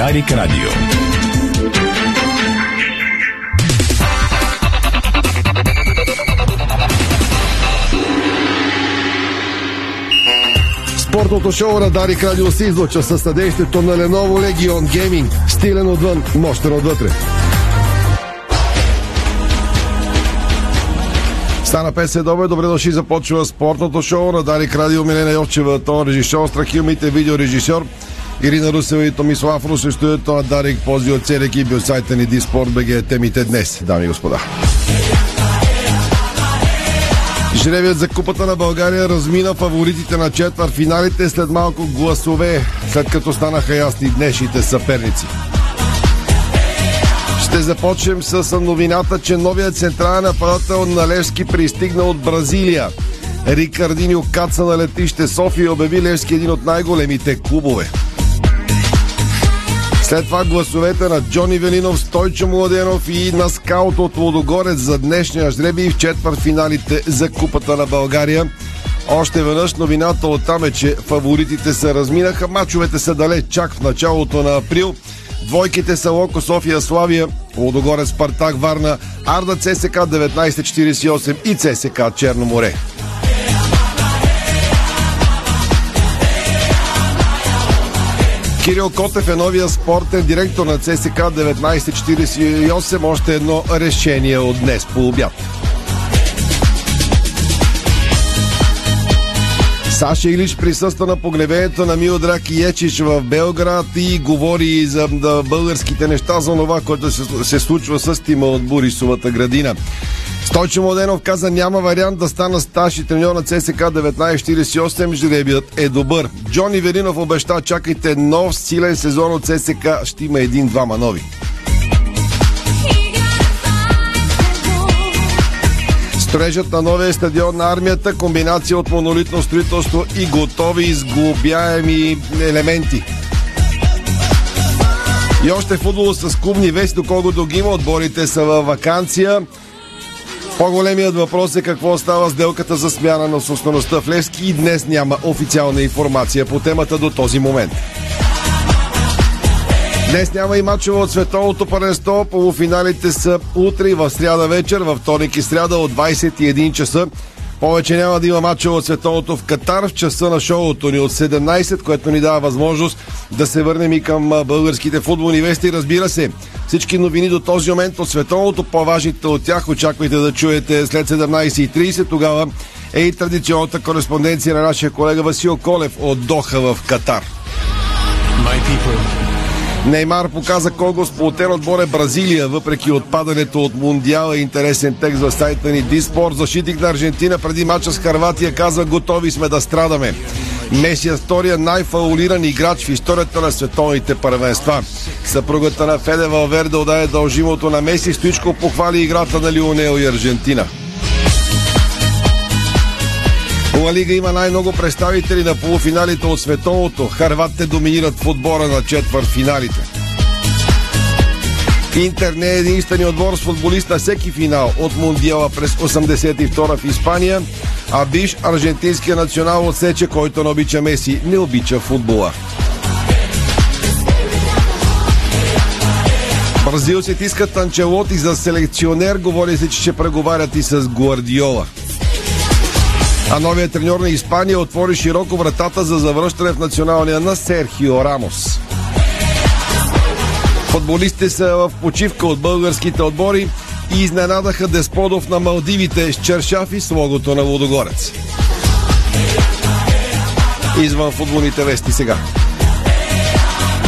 Дарик Радио. Спортното шоу на Дарик Радио се излуча със съдействието на Lenovo Legion Gaming. Стилен отвън, мощен отвътре. Стана 50 добре, добре дошли, започва спортното шоу на Дарик Радио Милена Йовчева, тон режисьор, Страхилмите, видеорежисьор, Ирина Русева и Томислав Русев, студиото на Дарик, пози от цели екип от сайта ни Диспорт БГ. Темите днес, дами и господа. Жребият за Купата на България размина фаворитите на четвър финалите след малко гласове, след като станаха ясни днешните съперници. Ще започнем с новината, че новият централен нападател на Левски пристигна от Бразилия. Рикардиньо каца на летище София обяви Левски един от най-големите клубове. След това гласовете на Джони Велинов, Стойчо Младенов и на скаут от Лодогорец за днешния жребий в четвърт финалите за Купата на България. Още веднъж новината от там е, че фаворитите се разминаха. Мачовете са далеч чак в началото на април. Двойките са Локо София Славия, Лодогорец Спартак Варна, Арда ЦСК 1948 и ЦСК Черно море. Кирил Котев е новия спортен директор на ЦСК 1948. Още едно решение от днес по обяд. Саша Илич присъства на погребението на Милдрак Ечич в Белград и говори за българските неща за това, което се, се случва с тима от Борисовата градина. Стойчо Младенов каза няма вариант да стана стаж и треньор на ЦСК 1948. Жребият е добър. Джони Веринов обеща чакайте нов силен сезон от ЦСК. Ще има един-двама нови. Строежът на новия стадион на армията, комбинация от монолитно строителство и готови изглобяеми елементи. И още футбол с клубни вести, доколкото ги има. Отборите са във вакансия. По-големият въпрос е какво става сделката за смяна на собствеността в Левски и днес няма официална информация по темата до този момент. Днес няма и мачове от световното паренство. Полуфиналите са утре и в сряда вечер, във вторник и сряда от 21 часа. Повече няма да има мачове от световното в Катар в часа на шоуто ни от 17, което ни дава възможност да се върнем и към българските футболни вести. Разбира се, всички новини до този момент от световното, по-важните от тях очаквайте да чуете след 17.30. Тогава е и традиционната кореспонденция на нашия колега Васил Колев от Доха в Катар. Неймар показа колко сплотен отбор е Бразилия, въпреки отпадането от Мундиала. Интересен текст в сайта ни Диспорт. Защитник на Аржентина преди мача с Харватия казва готови сме да страдаме. Меси е втория най-фаулиран играч в историята на световните първенства. Съпругата на Феде Валверде отдаде дължимото на Меси. Стоичко похвали играта на Лионел и Аржентина. Ла Лига има най-много представители на полуфиналите от световното. Харватите доминират в отбора на четвърт финалите. Интер не е единствения отбор с футболист на всеки финал от Мундиала през 82 в Испания, а биш аржентинския национал отсече, който не обича Меси, не обича футбола. Бразилците искат Анчелоти за селекционер, говори се, че ще преговарят и с Гуардиола. А новият треньор на Испания отвори широко вратата за завръщане в националния на Серхио Рамос. Футболистите са в почивка от българските отбори и изненадаха Десподов на Малдивите с чершаф и с логото на Водогорец. Извън футболните вести сега.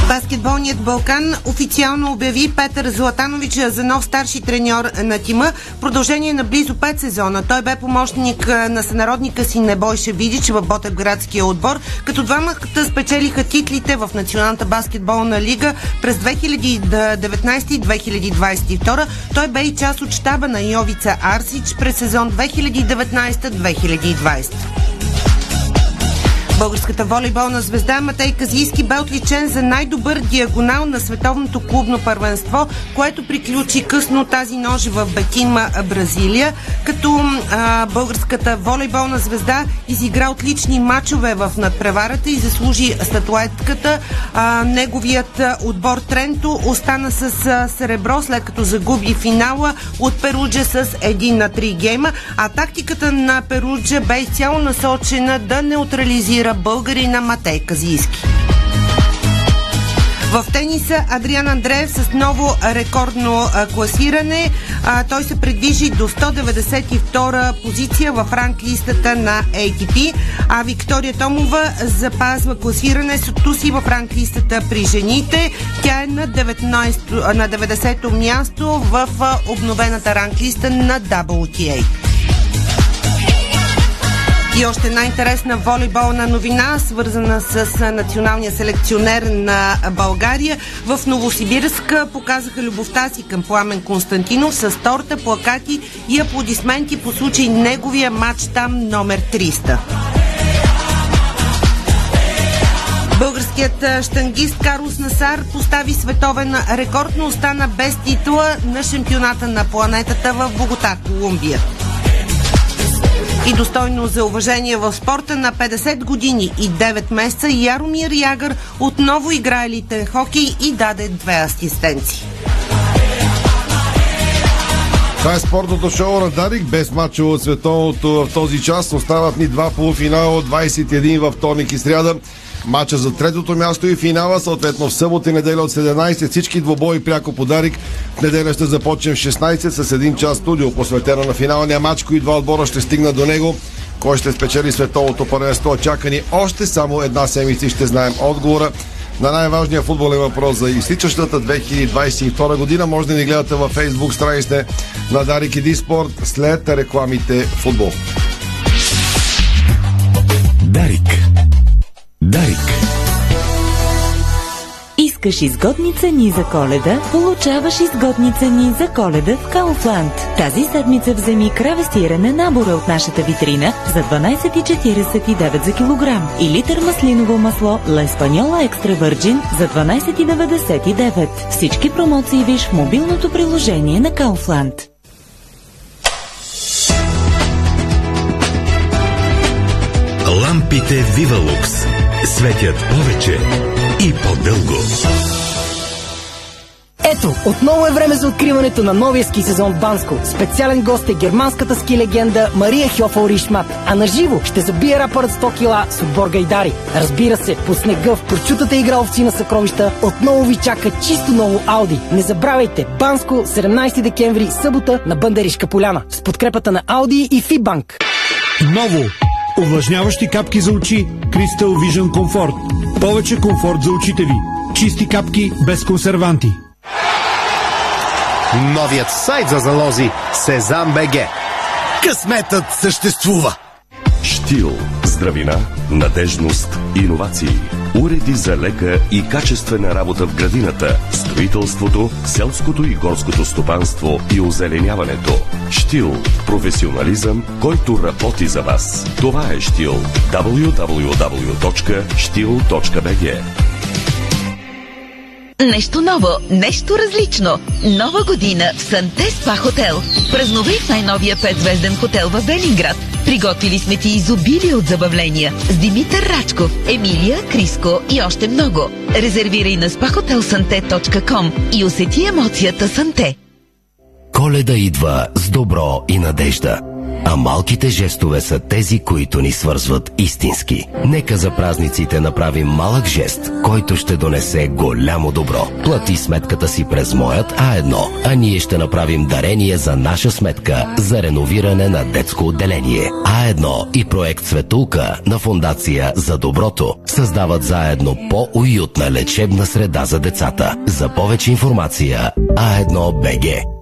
Баскетболният Балкан официално обяви Петър Златанович за нов старши треньор на тима. Продължение на близо 5 сезона той бе помощник на сънародника си Небойше Видич в Ботевградския отбор, като двамата спечелиха титлите в Националната баскетболна лига през 2019 и 2022. Той бе и част от щаба на Йовица Арсич през сезон 2019-2020. Българската волейболна звезда Матей Казийски бе отличен за най-добър диагонал на световното клубно първенство, което приключи късно тази нощ в Бекима, Бразилия, като а, българската волейболна звезда изигра отлични матчове в надпреварата и заслужи статуетката. А, неговият отбор Тренто остана с сребро, след като загуби финала от Перуджа с 1 на 3 гейма, а тактиката на Перуджа бе изцяло насочена да неутрализира българина Матей Казийски. В тениса Адриан Андреев с ново рекордно класиране. Той се предвижи до 192 позиция в ранглистата на ATP, а Виктория Томова запазва класирането си в ранглистата при жените. Тя е на, 19, на 90-то място в обновената ранглиста на WTA. И още една интересна волейболна новина, свързана с националния селекционер на България. В Новосибирск показаха любовта си към Пламен Константинов с торта, плакати и аплодисменти по случай неговия матч там номер 300. Българският штангист Карлос Насар постави световен рекорд, но остана без титла на шампионата на планетата в Богота, Колумбия и достойно за уважение в спорта на 50 години и 9 месеца Яромир Ягър отново играе елитен хокей и даде две асистенции. Това е спортното шоу на Дарик. Без мача от световното в този час остават ни два полуфинала от 21 във вторник и сряда. Мача за третото място и финала, съответно в събота и неделя от 17. Всички двобои пряко подарик. В неделя ще започнем в 16 с един час студио, посветено на финалния матч, кои два отбора ще стигнат до него. Кой ще спечели световното първенство? Чака ни още само една седмица и ще знаем отговора на най-важния футболен въпрос за изтичащата 2022 година. Може да ни гледате във Facebook страниците на Дарик и Диспорт след рекламите футбол. Дарик. Дарик. Искаш изгодни цени за коледа? Получаваш изгодни цени за коледа в Кауфланд. Тази седмица вземи краве стирене набора от нашата витрина за 12,49 за килограм и литър маслиново масло Ла Еспаньола Екстра Върджин за 12,99. Всички промоции виж в мобилното приложение на Кауфланд. Лампите Вивалукс светят повече и по-дълго. Ето, отново е време за откриването на новия ски сезон в Банско. Специален гост е германската ски легенда Мария Хьофал Ришмат. А наживо ще забие рапърът 100 кила с отбор Гайдари. Разбира се, по снега в прочутата игра овци на съкровища отново ви чака чисто ново Ауди. Не забравяйте, Банско, 17 декември, събота на Бандаришка поляна. С подкрепата на Ауди и Фибанк. Ново! Увлажняващи капки за очи Crystal Vision Comfort. Повече комфорт за очите ви. Чисти капки без консерванти. Новият сайт за залози Сезам БГ. Късметът съществува! Штил. Здравина, надежност, иновации. Уреди за лека и качествена работа в градината, строителството, селското и горското стопанство и озеленяването. Штил. Професионализъм, който работи за вас. Това е Штил. www.stil.bg Нещо ново, нещо различно. Нова година в Санте Спа Хотел. Празнувай в най-новия петзвезден хотел в Велинград. Приготвили сме ти изобилие от забавления с Димитър Рачков, Емилия, Криско и още много. Резервирай на spahotelsante.com и усети емоцията Санте. Коледа идва с добро и надежда. А малките жестове са тези, които ни свързват истински. Нека за празниците направим малък жест, който ще донесе голямо добро. Плати сметката си през моят А1, а ние ще направим дарение за наша сметка за реновиране на детско отделение. А1 и проект Светулка на Фундация за доброто създават заедно по-уютна лечебна среда за децата. За повече информация А1 БГ.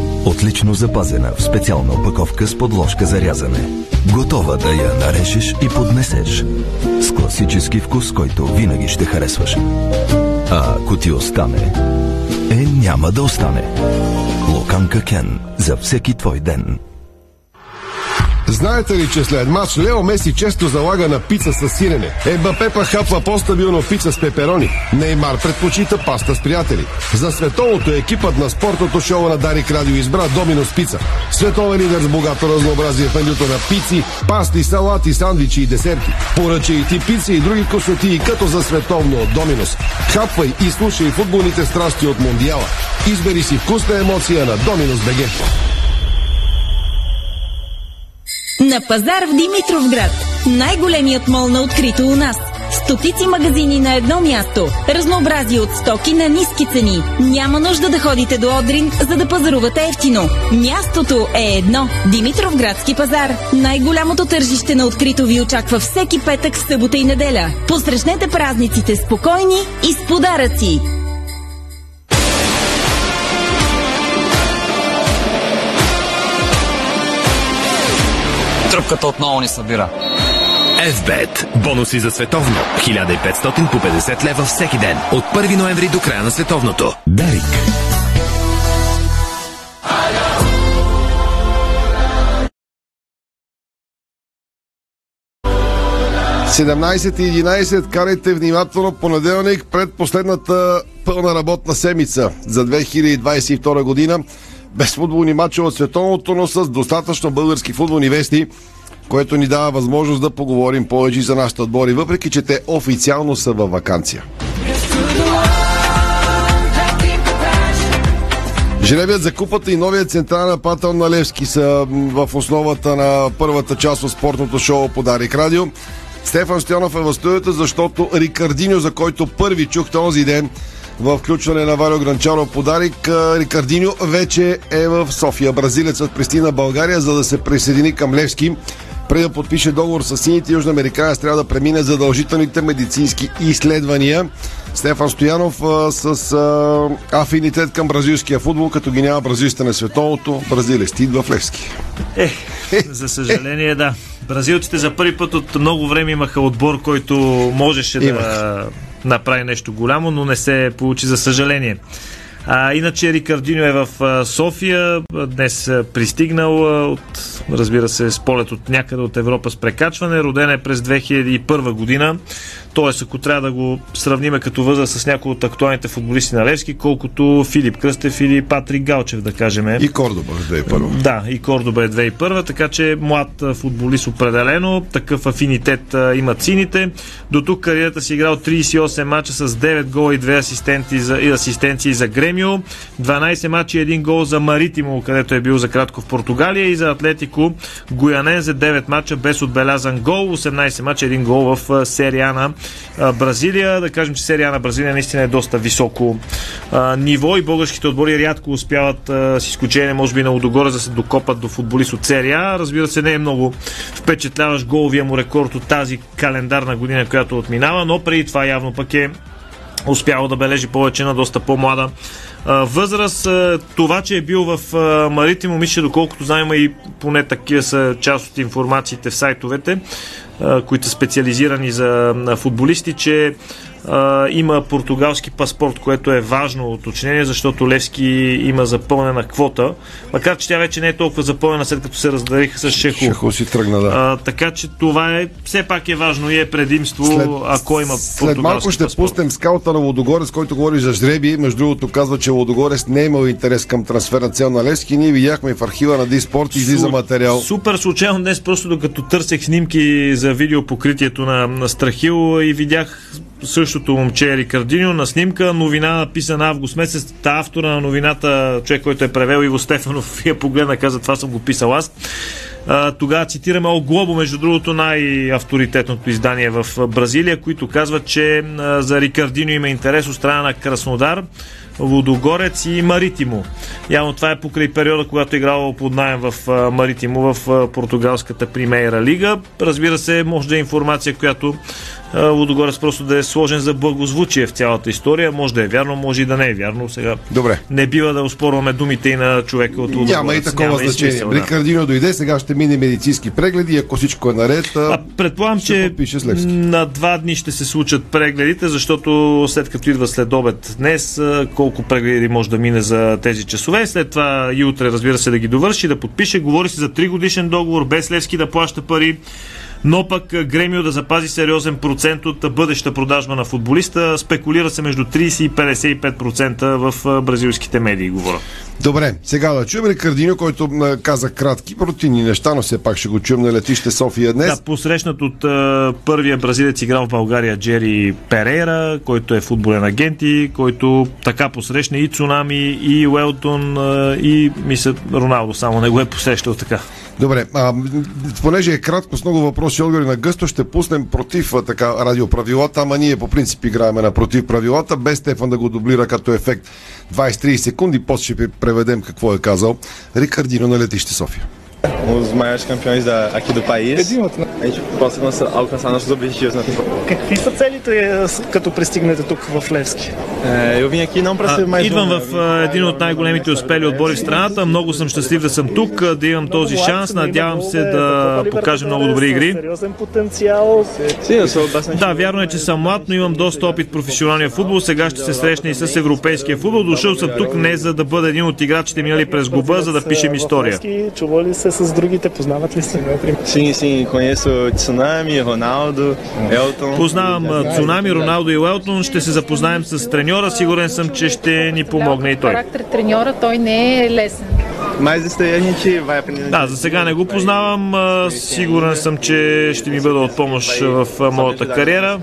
Отлично запазена в специална опаковка с подложка за рязане. Готова да я нарежеш и поднесеш. С класически вкус, който винаги ще харесваш. А ако ти остане, е няма да остане. Локанка Кен за всеки твой ден. Знаете ли, че след матч Лео Меси често залага на пица с сирене? Ебапе па хапва по-стабилно пица с пеперони. Неймар предпочита паста с приятели. За световното екипът на спортното шоу на Дарик Радио избра Доминос Пица. Световен лидер с богато разнообразие в менюто на пици, пасти, салати, сандвичи и десерти. Поръчай и ти пици и други косоти като за световно от Доминос. Хапвай и слушай футболните страсти от Мондиала. Избери си вкусна емоция на Доминос БГ. На пазар в Димитровград. Най-големият мол на открито у нас. Стотици магазини на едно място. Разнообразие от стоки на ниски цени. Няма нужда да ходите до Одрин, за да пазарувате ефтино. Мястото е едно. Димитровградски пазар. Най-голямото тържище на открито ви очаква всеки петък, събота и неделя. Посрещнете празниците спокойни и с подаръци. Тръпката отново ни събира. FBET. Бонуси за световно. 1500 по 50 лева всеки ден. От 1 ноември до края на световното. Дарик. Седемнайсет и 11 карайте внимателно понеделник пред последната пълна работна седмица за 2022 година. Без футболни матча от световното, но с достатъчно български футболни вести, което ни дава възможност да поговорим повече за нашите отбори, въпреки че те официално са във вакансия. Жребият за купата и новият централен нападател на Левски са в основата на първата част от спортното шоу по Дарик Радио. Стефан Стоянов е в студията, защото Рикардиньо, за който първи чух този ден в включване на Валио Гранчаро подарик, Рикардиньо вече е в София. Бразилецът пристигна България, за да се присъедини към Левски. Преди да подпише договор с сините, южноамериканец трябва да премине задължителните медицински изследвания. Стефан Стоянов с а, афинитет към бразилския футбол, като ги няма бразилista на световното, бразилец в Левски. Е, за съжаление да. Бразилците за първи път от много време имаха отбор, който можеше Имах. да направи нещо голямо, но не се получи за съжаление. А, иначе Рикардиньо е в София. Днес е пристигнал от, разбира се, с полет от някъде от Европа с прекачване. Роден е през 2001 година. Тоест, ако трябва да го сравниме като възраст с някои от актуалните футболисти на Левски, колкото Филип Кръстев или Патрик Галчев, да кажем. И Кордоба е 2001. Да, и Кордоба е 2001, така че млад футболист определено, такъв афинитет имат сините. До тук кариерата си играл 38 мача с 9 гола и 2 асистенти за, и асистенции за Гремио, 12 мача и 1 гол за Маритимо, където е бил за кратко в Португалия и за Атлетико Гуянен за 9 мача без отбелязан гол, 18 мача, 1 гол в серия на Бразилия. Да кажем, че серия на Бразилия наистина е доста високо ниво и българските отбори рядко успяват с изключение, може би, на Удогора да се докопат до футболист от серия. Разбира се, не е много впечатляващ головия му рекорд от тази календарна година, която отминава, но преди това явно пък е успял да бележи повече на доста по-млада възраст. Това, че е бил в Маритимо, мисля, доколкото знаем и поне такива са част от информациите в сайтовете, които са специализирани за футболисти, че а, има португалски паспорт, което е важно уточнение, защото Левски има запълнена квота, макар че тя вече не е толкова запълнена след като се раздариха с Шехо. Шехо си тръгна, да. А, така че това е, все пак е важно и е предимство, след, ако има След малко ще паспорт. пуснем скаута на Лодогорец, който говори за жреби. Между другото казва, че Лодогорец не е имал интерес към трансферна цел на Левски. Ние видяхме в архива на Диспорт излиза материал. Супер случайно днес, просто докато търсех снимки за видеопокритието на, на Страхил и видях същото момче Рикардиньо на снимка, новина написана август месец. Та автора на новината, човек, който е превел Иво Стефанов, я погледна, каза, това съм го писал аз. Тогава цитираме О Глобо, между другото най-авторитетното издание в Бразилия, които казват, че за Рикардино има интерес от страна на Краснодар. Лудогорец и Маритимо. Явно това е покрай периода, когато е играл под найем в Маритимо в португалската примейра лига. Разбира се, може да е информация, която Лудогорец просто да е сложен за благозвучие в цялата история. Може да е вярно, може и да не е вярно. Сега Добре. не бива да успорваме думите и на човека от Лудогорец. Няма и такова Няма значение. смисъл, да. Рикардино дойде, сега ще мине медицински прегледи, ако всичко е наред. А, предполагам, че на два дни ще се случат прегледите, защото след като идва след обед днес, колко прегледи може да мине за тези часове. След това и утре, разбира се, да ги довърши, да подпише. Говори се за 3 годишен договор, без Левски да плаща пари. Но пък а, Гремио да запази сериозен процент от бъдеща продажба на футболиста. Спекулира се между 30 и 55% в а, бразилските медии, говоря. Добре, сега да чуем Рикардино, който каза кратки противни неща, но все пак ще го чуем на летище София днес. Да, посрещнат от а, първия бразилец играл в България Джери Перейра, който е футболен агент и който така посрещна и Цунами, и Уелтон, а, и мисля Роналдо само не го е посрещал така. Добре, а, понеже е кратко с много въпроси и отговори на гъсто, ще пуснем против така радиоправилата, ама ние по принцип играеме на против правилата, без Стефан да го дублира като ефект 20-30 секунди, после ще преведем какво е казал Рикардино на летище София. Um dos maiores campeões da, aqui do país. A gente possa alcançar, alcançar nossos objetivos na temporada. Какви са целите, с- като пристигнете тук в Левски? É, eu vim aqui não para ser mais Идвам um, в а, един от най-големите успели отбори в страната. Много съм щастлив да съм тук, да имам този шанс. Надявам се да покажа много добри игри. Да, вярно е, че съм млад, но имам доста опит в професионалния футбол. Сега ще се срещна и с европейския футбол. Дошъл съм тук не за да бъда един от играчите минали през губа, за да пишем история. Чували се с другите, познават ли се? Sim, sim, conheço Tsunami, Ronaldo, Elton. Познавам Цунами, Роналдо и Уелтон. Ще се запознаем с треньора. Сигурен съм, че ще ни помогне и той. Характер треньора, той не е лесен. Mas isso aí a gente vai aprendendo. Да, за сега не го познавам. Сигурен съм, че ще ми бъде от помощ в моята кариера.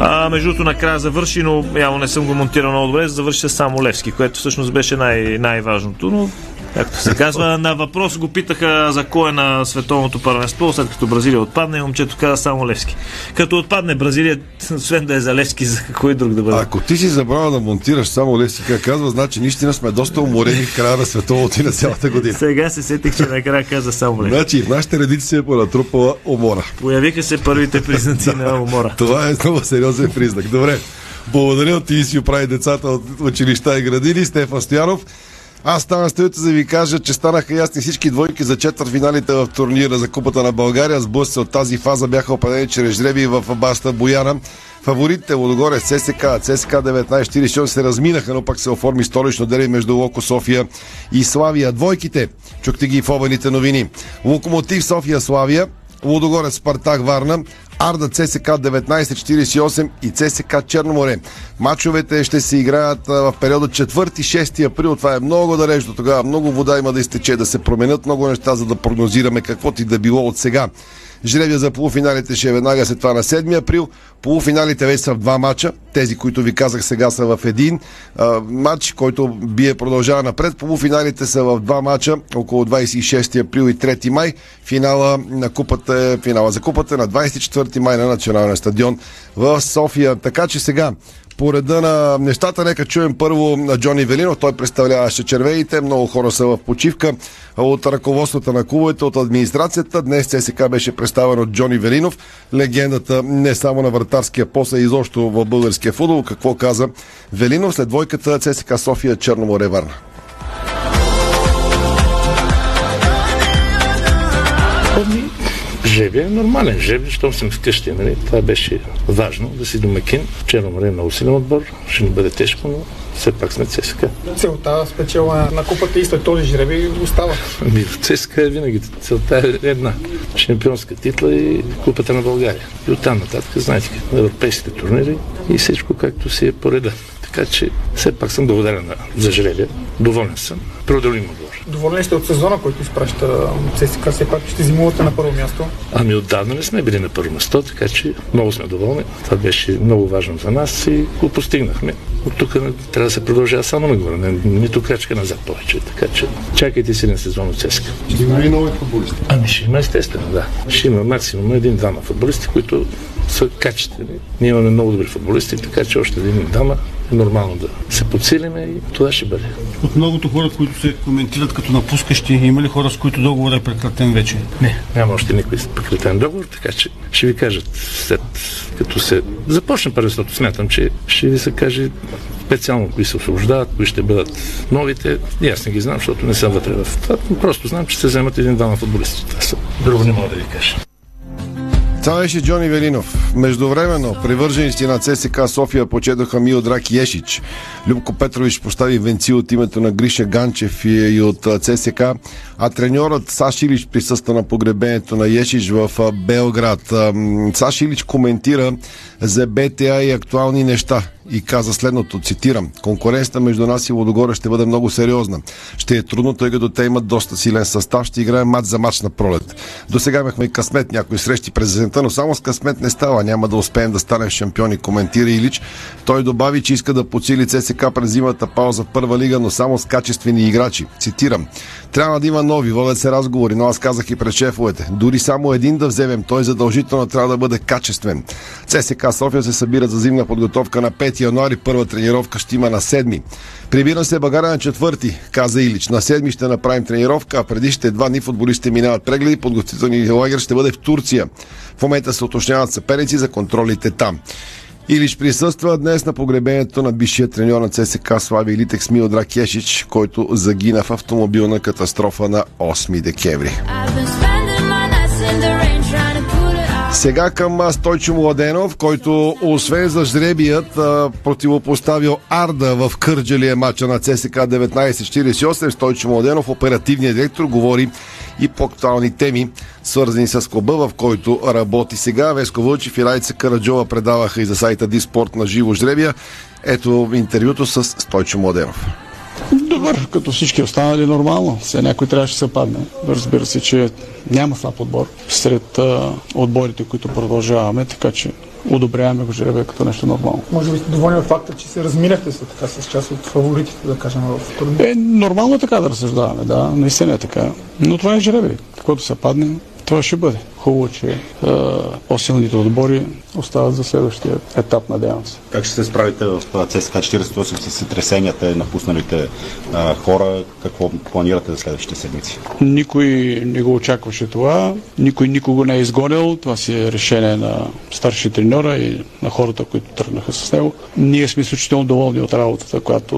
А, между другото, накрая завърши, но явно не съм го монтирал много добре, завърши само Левски, което всъщност беше най- най-важното. Но, както се казва, на въпрос го питаха за кой е на световното първенство, след като Бразилия отпадне, и момчето каза само Левски. Като отпадне Бразилия, освен да е за Левски, за кой друг да бъде. Ако ти си забрал да монтираш само Левски, как казва, значи наистина сме доста уморени в края на световното и на цялата година. Сега се сетих, че накрая каза само Левски. Значи в нашите редици се е понатрупала умора. Появиха се първите признаци на умора. Това е много сериозен признак. Добре. Благодаря ти си оправи децата от училища и градини. Стефан Стоянов. Аз студиото за да ви кажа, че станаха ясни всички двойки за четвъртфиналите в турнира за Купата на България. Сблъсъци от тази фаза бяха определени чрез жреби в Баста Бояна. Фаворитите Лодогорец, ССК, ССК 1948 се разминаха, но пак се оформи столично дели между Локо София и Славия. Двойките, чухте ги в обените новини. Локомотив София Славия, Лудогорец Спартак Варна, Арда ЦСК 1948 и ЦСК Черноморе. Мачовете ще се играят в периода 4-6 април. Това е много далеч до тогава. Много вода има да изтече, да се променят много неща, за да прогнозираме какво ти да било от сега. Жребия за полуфиналите ще е веднага след това на 7 април. Полуфиналите вече са в два мача. Тези, които ви казах сега са в един а, матч, който бие продължава напред. Полуфиналите са в два мача около 26 април и 3 май. Финала на купата е, финала за купата на 24 май на националния стадион в София. Така че сега по реда на нещата, нека чуем първо на Джони Велинов. Той представляваше червеите. Много хора са в почивка от ръководството на клубовете, от администрацията. Днес ЦСК беше представен от Джони Велинов. Легендата не само на вратарския пост, а изобщо в българския футбол. Какво каза Велинов след двойката ЦСК София Черноморе Варна? Жеби е нормален жеби, щом съм вкъщи, нали? Това беше важно, да си домакин. Черно море е много силен отбор, ще ни бъде тежко, но все пак сме ЦСКА. Целта спечела на купата и след този жреби остава. Ами в ЦСКА е винаги целта е една. Шампионска титла и купата на България. И оттам нататък, знаете, на европейските турнири и всичко както си е по реда. Така че все пак съм благодарен за жребия. Доволен съм. Преодолим отбор. Доволен сте от сезона, който изпраща ЦСКА, все пак ще зимувате на първо място. Ами отдавна не сме били на първо место, така че много сме доволни. Това беше много важно за нас и го постигнахме. От тук трябва да се продължава само нагоре, не, нито крачка назад повече. Така че чакайте силен сезон от ЦСКА. Ще има и нови футболисти. Ами ще има естествено, да. Ще има максимум един-двама футболисти, които са качествени. Ние имаме много добри футболисти, така че още един-двама нормално да се подсилиме и това ще бъде. От многото хора, които се коментират като напускащи, има ли хора, с които договор е прекратен вече? Не, няма още никой прекратен договор, така че ще ви кажат след като се започне първенството. Смятам, че ще ви се каже специално кои се освобождават, кои ще бъдат новите. И аз не ги знам, защото не съм вътре в това. Просто знам, че се вземат един-двама футболисти. Това са. Друго не мога да ви кажа. Това беше Джони Велинов. Междувременно, привърженици на ЦСК София почетоха Милдрак Ешич. Любко Петрович постави венци от името на Гриша Ганчев и от ЦСК, а треньорът Саш Илич присъства на погребението на Ешич в Белград. Саш Илич коментира за БТА и актуални неща и каза следното, цитирам, конкуренцията между нас и Лодогоре ще бъде много сериозна. Ще е трудно, тъй като те имат доста силен състав, ще играем матч за матч на пролет. До сега имахме и късмет, някои срещи през есента, но само с късмет не става. Няма да успеем да станем шампиони, коментира Илич. Той добави, че иска да подсили ЦСК през зимата пауза в първа лига, но само с качествени играчи. Цитирам. Трябва да има нови, водят се разговори, но аз казах и пред шефовете. Дори само един да вземем, той задължително трябва да бъде качествен. ЦСК София се събира за зимна подготовка на 5 януари, първа тренировка ще има на 7. Прибирам се Багара на четвърти, каза Илич. На седми ще направим тренировка, а преди ще два дни футболистите минават прегледи. Подготвителният лагер ще бъде в Турция. В момента се уточняват съперници за контролите там. Илич присъства днес на погребението на бившия треньор на ЦСК Слави Литекс Милдра Кешич, който загина в автомобилна катастрофа на 8 декември. Сега към Стойчо Младенов, който освен за жребият противопоставил Арда в Кърджалия матча на ЦСК 1948. Стойчо Младенов, оперативният директор, говори и по актуални теми, свързани с клуба, в който работи сега. Веско Вълчев и Райца Караджова предаваха и за сайта Диспорт на живо жребия. Ето интервюто с Стойчо Младенов. Добър, като всички останали нормално. Все някой трябваше да се падне. Разбира се, че няма слаб отбор сред а, отборите, които продължаваме, така че одобряваме го жребе като нещо нормално. Може би сте доволни от факта, че се разминахте с, така, с част от фаворитите, да кажем, в турнира? Е, нормално е така да разсъждаваме, да, наистина е така. Но това е жребе. Каквото се падне, това ще бъде. Хубаво, че по-силните отбори остават за следващия етап, надявам се. Как ще се справите в ЦСКА 48 с сътресенията, напусналите а, хора? Какво планирате за следващите седмици? Никой не го очакваше това. Никой никого не е изгонил. Това си е решение на старши треньора и на хората, които тръгнаха с него. Ние сме изключително доволни от работата, която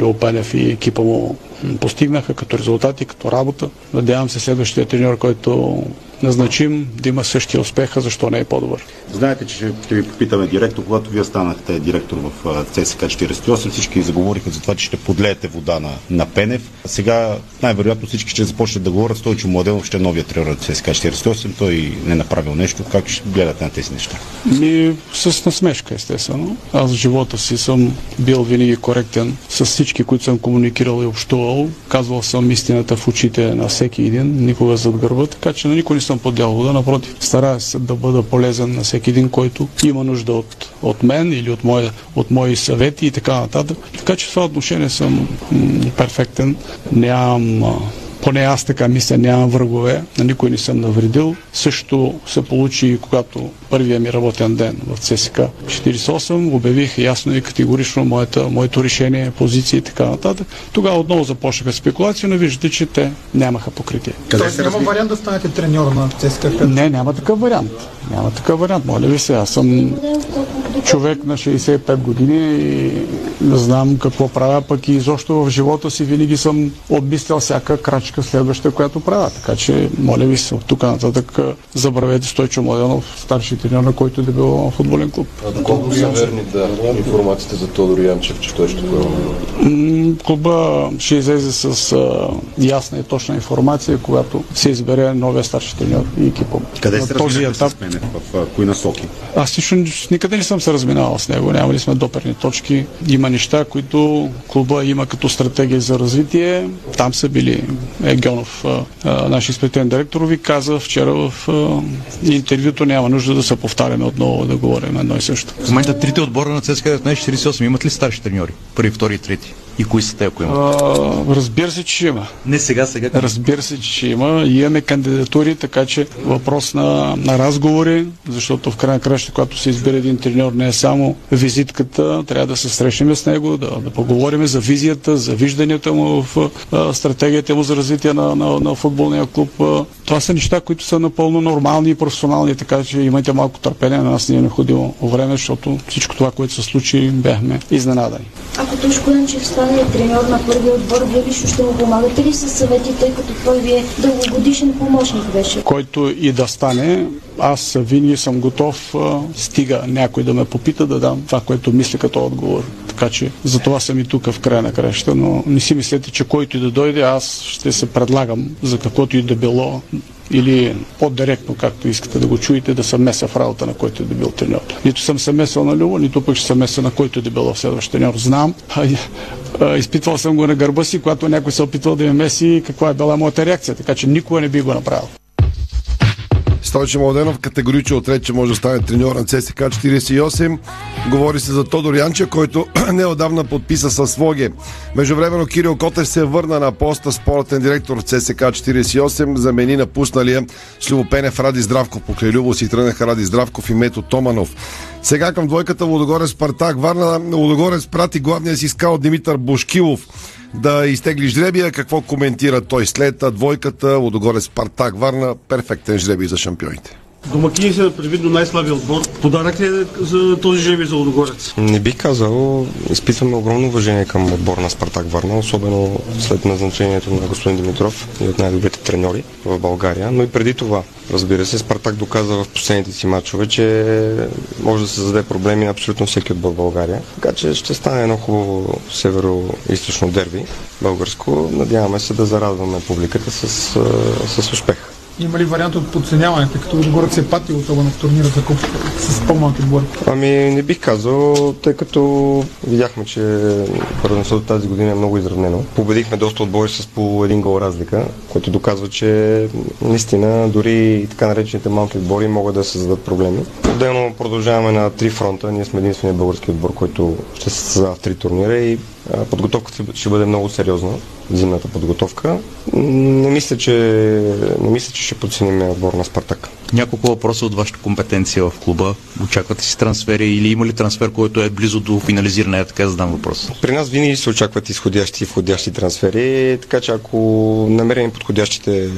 Леопенев и екипа му постигнаха като резултати, като работа. Надявам се следващия треньор, който назначим, да има същия успех, а защо не е по-добър. Знаете, че ще ви попитаме директор, когато вие станахте директор в ЦСК 48, всички заговориха за това, че ще подлеете вода на, на Пенев. Сега най-вероятно всички ще започнат да говорят, Стойчо Младенов ще е новия тренер на ЦСК 48, той не е направил нещо. Как ще гледате на тези неща? Ми, с насмешка, естествено. Аз в живота си съм бил винаги коректен с всички, които съм комуникирал и общувал. Казвал съм истината в очите на всеки един, никога зад гърба, така че на никой не съм подял вода, напротив. Старая се да бъда полезен на всеки един, който има нужда от, от мен или от, моя, от мои съвети и така нататък. Така че в това отношение съм м- перфектен. Нямам поне аз така мисля, нямам врагове, на никой не съм навредил. Също се получи и когато първия ми работен ден в ЦСК 48, обявих ясно и категорично моята, моето решение, позиции и така нататък. Тогава отново започнаха спекулации, но виждате, че те нямаха покритие. Къде Тоест няма вариант да станете треньор на ЦСКА? Не, няма такъв вариант. Няма такъв вариант, моля ви се. Аз съм човек на 65 години и не знам какво правя, пък и изобщо в живота си винаги съм обмислял всяка крачка следваща, която правя. Така че, моля ви се, от тук нататък забравете Стойчо Младенов, старши треньор, на който да бил футболен клуб. А доколко са верни да, информациите за Тодор Янчев, че той ще бъде? Клуба ще излезе с а, ясна и точна информация, когато се избере новия старши треньор и екипа. Къде се този етап? С мене, в, в кои насоки? Аз лично никъде не съм се разминавал с него. Нямали сме доперни точки. Има неща, които клуба има като стратегия за развитие. Там са били Егонов, нашия изпълнителен директор, ви каза вчера в интервюто няма нужда да се повтаряме отново да говорим едно и също. В момента трите отбора на ЦСКА 1948 имат ли старши треньори? Първи, втори и трети? И кои са те, ако има? А, разбира се, че има. Не сега, сега. Разбира се, че има. И имаме кандидатури, така че въпрос на, на разговори, защото в крайна краща, когато се избере един треньор, не е само визитката, трябва да се срещнем с него, да, да поговорим за визията, за вижданията му в а, стратегията му за развитие на, на, на футболния клуб. Това са неща, които са напълно нормални и професионални, така че имайте малко търпение, на нас не е необходимо време, защото всичко това, което се случи, бяхме изненадани. Ако Тошко Янчев стане треньор на първия отбор, вие лично ще му помагате ли с съвети, тъй като той ви е дългогодишен помощник беше? Който и да стане, аз винаги съм готов, стига някой да ме попита да дам това, което мисля като отговор. Така че за това съм и тук в края на краща, но не си мислете, че който и да дойде, аз ще се предлагам за каквото и да било или по-директно, както искате да го чуете, да съм меса в работа на който и да бил треньор. Нито съм се месил на Любо, нито пък ще се меса на който и да било следващ треньор. Знам, изпитвал съм го на гърба си, когато някой се е опитвал да ме меси, каква е била моята реакция, така че никога не би го направил. Стойче Младенов категорично отрече, че може да стане треньор на ЦСК 48. Говори се за Тодор Янче, който неодавна подписа с Своге. Междувременно Кирил Котев се върна на поста спортен директор в ЦСК 48, замени напусналия с Любопенев Ради Здравков. Покрай Любо си тръгнаха Ради Здравков и Мето Томанов. Сега към двойката Лудогорец Спартак. Варна Лудогорец прати главния си скал Димитър Бошкилов да изтегли жребия. Какво коментира той след двойката Лудогорец Спартак Варна? Перфектен жребий за шампионите. Домакини са предвидно най-слабия отбор. Подарък ли е за този жеби за Лудогорец? Не бих казал. Изпитваме огромно уважение към отбор на Спартак Варна, особено след назначението на господин Димитров и от най-добрите треньори в България. Но и преди това, разбира се, Спартак доказа в последните си матчове, че може да се зададе проблеми на абсолютно всеки отбор в България. Така че ще стане едно хубаво северо-источно дерби българско. Надяваме се да зарадваме публиката с, с успех. Има ли вариант от подценяване, тъй като Лудогорец е патил особено в турнира за куп с по-малки отбори? Ами не бих казал, тъй като видяхме, че първенството тази година е много изравнено. Победихме доста отбори с по един гол разлика, което доказва, че наистина дори така наречените малки отбори могат да създадат проблеми. Отделно продължаваме на три фронта. Ние сме единствения български отбор, който ще се създава в три турнира и Подготовката ще бъде много сериозна, зимната подготовка. Не мисля, че, не мисля, че ще подценим отбор на Спартак. Няколко въпроса от вашата компетенция в клуба. Очаквате си трансфери или има ли трансфер, който е близо до финализиране? Я така задам въпрос. При нас винаги се очакват изходящи и входящи трансфери, така че ако намерим подходящите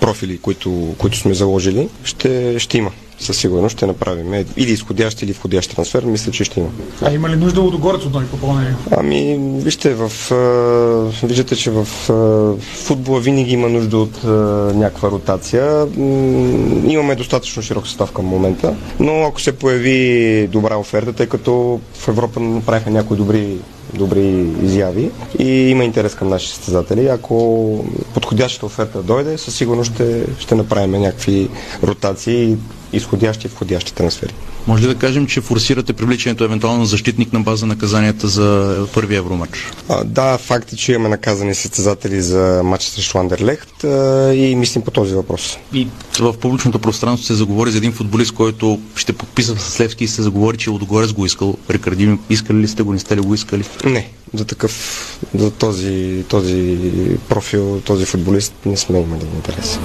профили, които, които сме заложили, ще, ще има със сигурност ще направим. Или изходящ, или входящ трансфер, мисля, че ще има. А има ли нужда Лудогорец от нови попълнения? Ами, вижте, в, виждате, че в футбола винаги има нужда от някаква ротация. Имаме достатъчно широк състав към момента, но ако се появи добра оферта, тъй като в Европа направиха някои добри добри изяви и има интерес към нашите състезатели. Ако подходящата оферта дойде, със сигурност ще, ще направим някакви ротации, изходящи и входящи трансфери. Може ли да кажем, че форсирате привличането евентуално на защитник на база наказанията за първия евромач? А, да, факт е, че имаме наказани състезатели за матч срещу Андерлехт а, и мислим по този въпрос. И в публичното пространство се заговори за един футболист, който ще подписа с Левски и се заговори, че Лодогорец го искал. Рикардин, искали ли сте го, не сте ли го искали? Не, за такъв, за този, този профил, този футболист не сме имали интерес.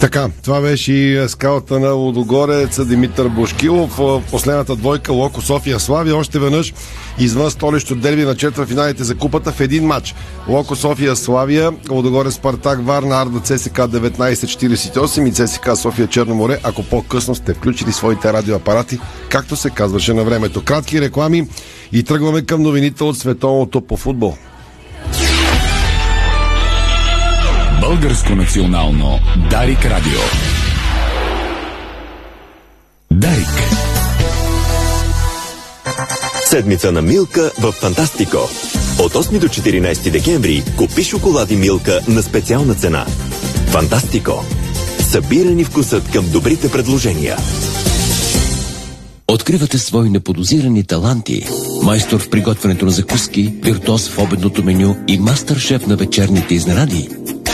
Така, това беше и скалата на Лодогорец Димитър Бошкилов. В последната двойка Локо София Славия още веднъж извън столище дерби на четвър финалите за купата в един матч. Локо София Славия, Лодогорец Спартак Варна, Арда ЦСК 1948 и ЦСК София Черноморе, ако по-късно сте включили своите радиоапарати, както се казваше на времето. Кратки реклами и тръгваме към новините от световното по футбол. Българско национално Дарик Радио. Дарик. Седмица на Милка в Фантастико. От 8 до 14 декември купи шоколади Милка на специална цена. Фантастико. Събирани вкусът към добрите предложения. Откривате свои неподозирани таланти. Майстор в приготвянето на закуски, виртуоз в обедното меню и мастър-шеф на вечерните изненади.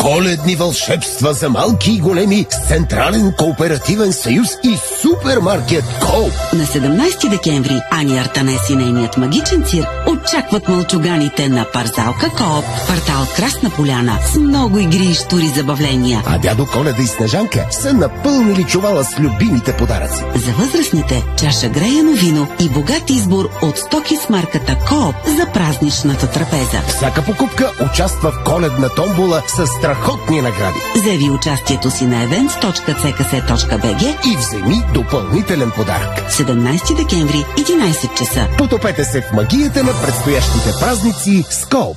Коледни вълшебства за малки и големи с Централен кооперативен съюз и супермаркет Кол. На 17 декември Ани Артанес и нейният магичен цир очакват мълчуганите на Парзалка Кооп, квартал Красна поляна с много игри и штури забавления. А дядо Коледа и Снежанка са напълнили чувала с любимите подаръци. За възрастните чаша греяно вино и богат избор от стоки с марката Кооп за празничната трапеза. Всяка покупка участва в коледна томбола с страхотни награди. Заяви участието си на events.ckc.bg И вземи допълнителен подарък. 17 декември, 11 часа. Потопете се в магията на предстоящите празници с Коop.